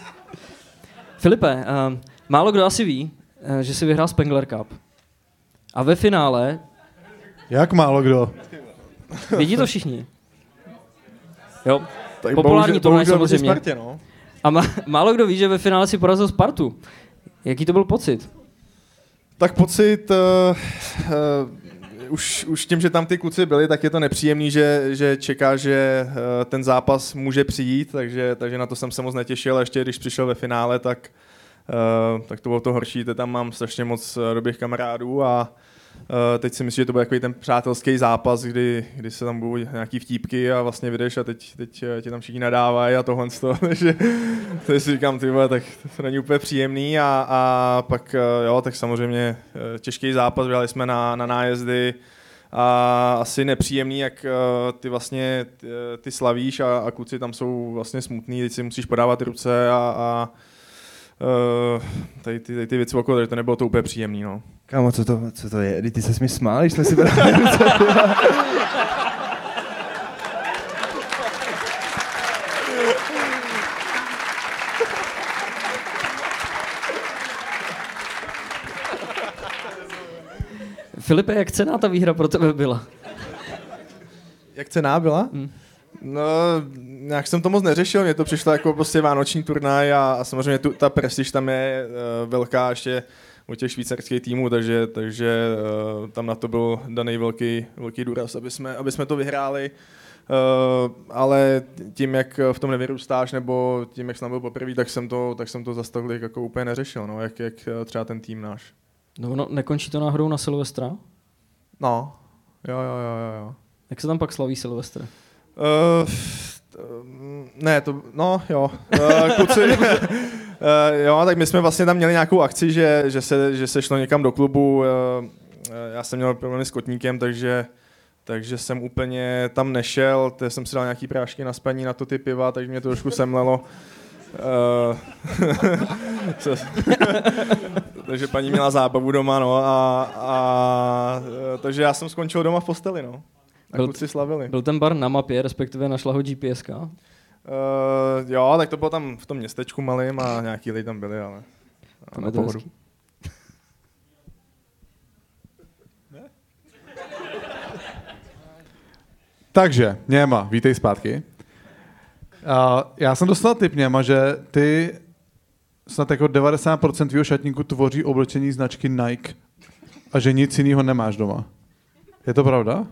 Filipe, uh, málo kdo asi ví, uh, že si vyhrál Spengler Cup. A ve finále, jak málo kdo? vědí to všichni. Jo. Tak Populární bohužel- turnaj bohužel proti samozřejmě. Spartě, no. A má, málo kdo ví, že ve finále si porazil Spartu. Jaký to byl pocit? Tak pocit, uh, uh, už, už tím, že tam ty kluci byli, tak je to nepříjemný, že, že čeká, že uh, ten zápas může přijít, takže, takže na to jsem se moc netěšil. A ještě když přišel ve finále, tak, uh, tak to bylo to horší. Teď tam mám strašně moc uh, dobrých kamarádů a teď si myslím, že to bude takový ten přátelský zápas, kdy, kdy se tam budou nějaký vtípky a vlastně vyjdeš a teď, teď uh, tě tam všichni nadávají a tohle z toho, takže teď si říkám, ty vole, tak to není úplně příjemný a, a pak eh, jo, tak samozřejmě eh, těžký zápas, byli jsme na, na nájezdy a asi nepříjemný, jak eh, ty vlastně ty, eh, slavíš a, a kluci tam jsou vlastně smutný, teď si musíš podávat ruce a, a eh, tady, ty, tady ty věci okolo, takže to nebylo to úplně příjemný, no. Kámo, co to, co to je? Ty se mi smál, když jsme si brali ruce. Filipe, jak cená ta výhra pro tebe byla? Jak cená byla? Hmm. No, nějak jsem to moc neřešil, mně to přišlo jako prostě vánoční turnaj a, a samozřejmě tu, ta prestiž tam je uh, velká ještě u těch švýcarských týmů, takže, takže uh, tam na to byl daný velký, velký důraz, aby jsme, aby jsme to vyhráli. Uh, ale tím, jak v tom nevyrůstáš, nebo tím, jak jsem byl poprvé, tak jsem to, tak jsem to zase tolik jako úplně neřešil, no, jak, jak třeba ten tým náš. No, no, nekončí to náhodou na Silvestra? No, jo, jo, jo, jo. jo. Jak se tam pak slaví Silvestr? Uh, ne, to, no jo, uh, kluci, uh, jo, tak my jsme vlastně tam měli nějakou akci, že, že, se, že se šlo někam do klubu, uh, já jsem měl problémy s kotníkem, takže, takže jsem úplně tam nešel, teď jsem si dal nějaký prášky na spaní na to ty piva, takže mě to trošku semlelo. Uh, takže paní měla zábavu doma, no, a, a takže já jsem skončil doma v posteli, no. A Byl- kluci slavili. Byl ten bar na mapě, respektive našla ho GPSK? Uh, jo, tak to bylo tam v tom městečku malým a nějaký lidi tam byli, ale Tam na je to pohodu. Takže, Něma, vítej zpátky. Uh, já jsem dostal tip, Něma, že ty snad jako 90% tvýho šatníku tvoří oblečení značky Nike a že nic jiného nemáš doma. Je to pravda?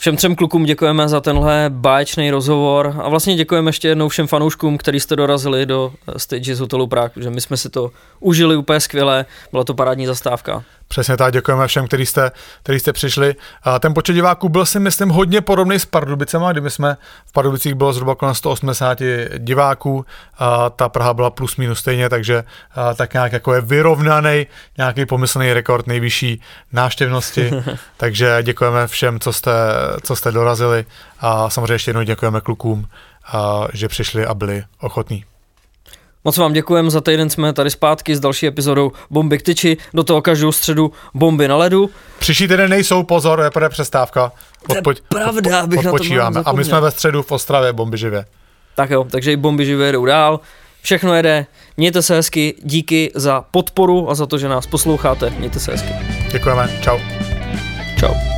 Všem třem klukům děkujeme za tenhle báječný rozhovor a vlastně děkujeme ještě jednou všem fanouškům, kteří jste dorazili do stage z hotelu Prague, že my jsme si to užili úplně skvěle, byla to parádní zastávka. Přesně tak, děkujeme všem, kteří jste, který jste přišli. A ten počet diváků byl si myslím hodně podobný s Pardubicema, kdyby jsme v Pardubicích bylo zhruba kolem 180 diváků, a ta Praha byla plus minus stejně, takže a, tak nějak jako je vyrovnaný nějaký pomyslný rekord nejvyšší návštěvnosti, takže děkujeme všem, co jste, co jste dorazili a samozřejmě ještě jednou děkujeme klukům, a, že přišli a byli ochotní. Moc vám děkujeme, za týden jsme tady zpátky s další epizodou Bomby k tyči, do toho každou středu bomby na ledu. Příští týden nejsou, pozor, je prvé přestávka. To je pravda, abych na to odpočíváme. A my jsme ve středu v Ostravě, bomby živě. Tak jo, takže i bomby živě jedou dál. Všechno jede, mějte se hezky, díky za podporu a za to, že nás posloucháte. Mějte se hezky. Děkujeme, čau. Čau.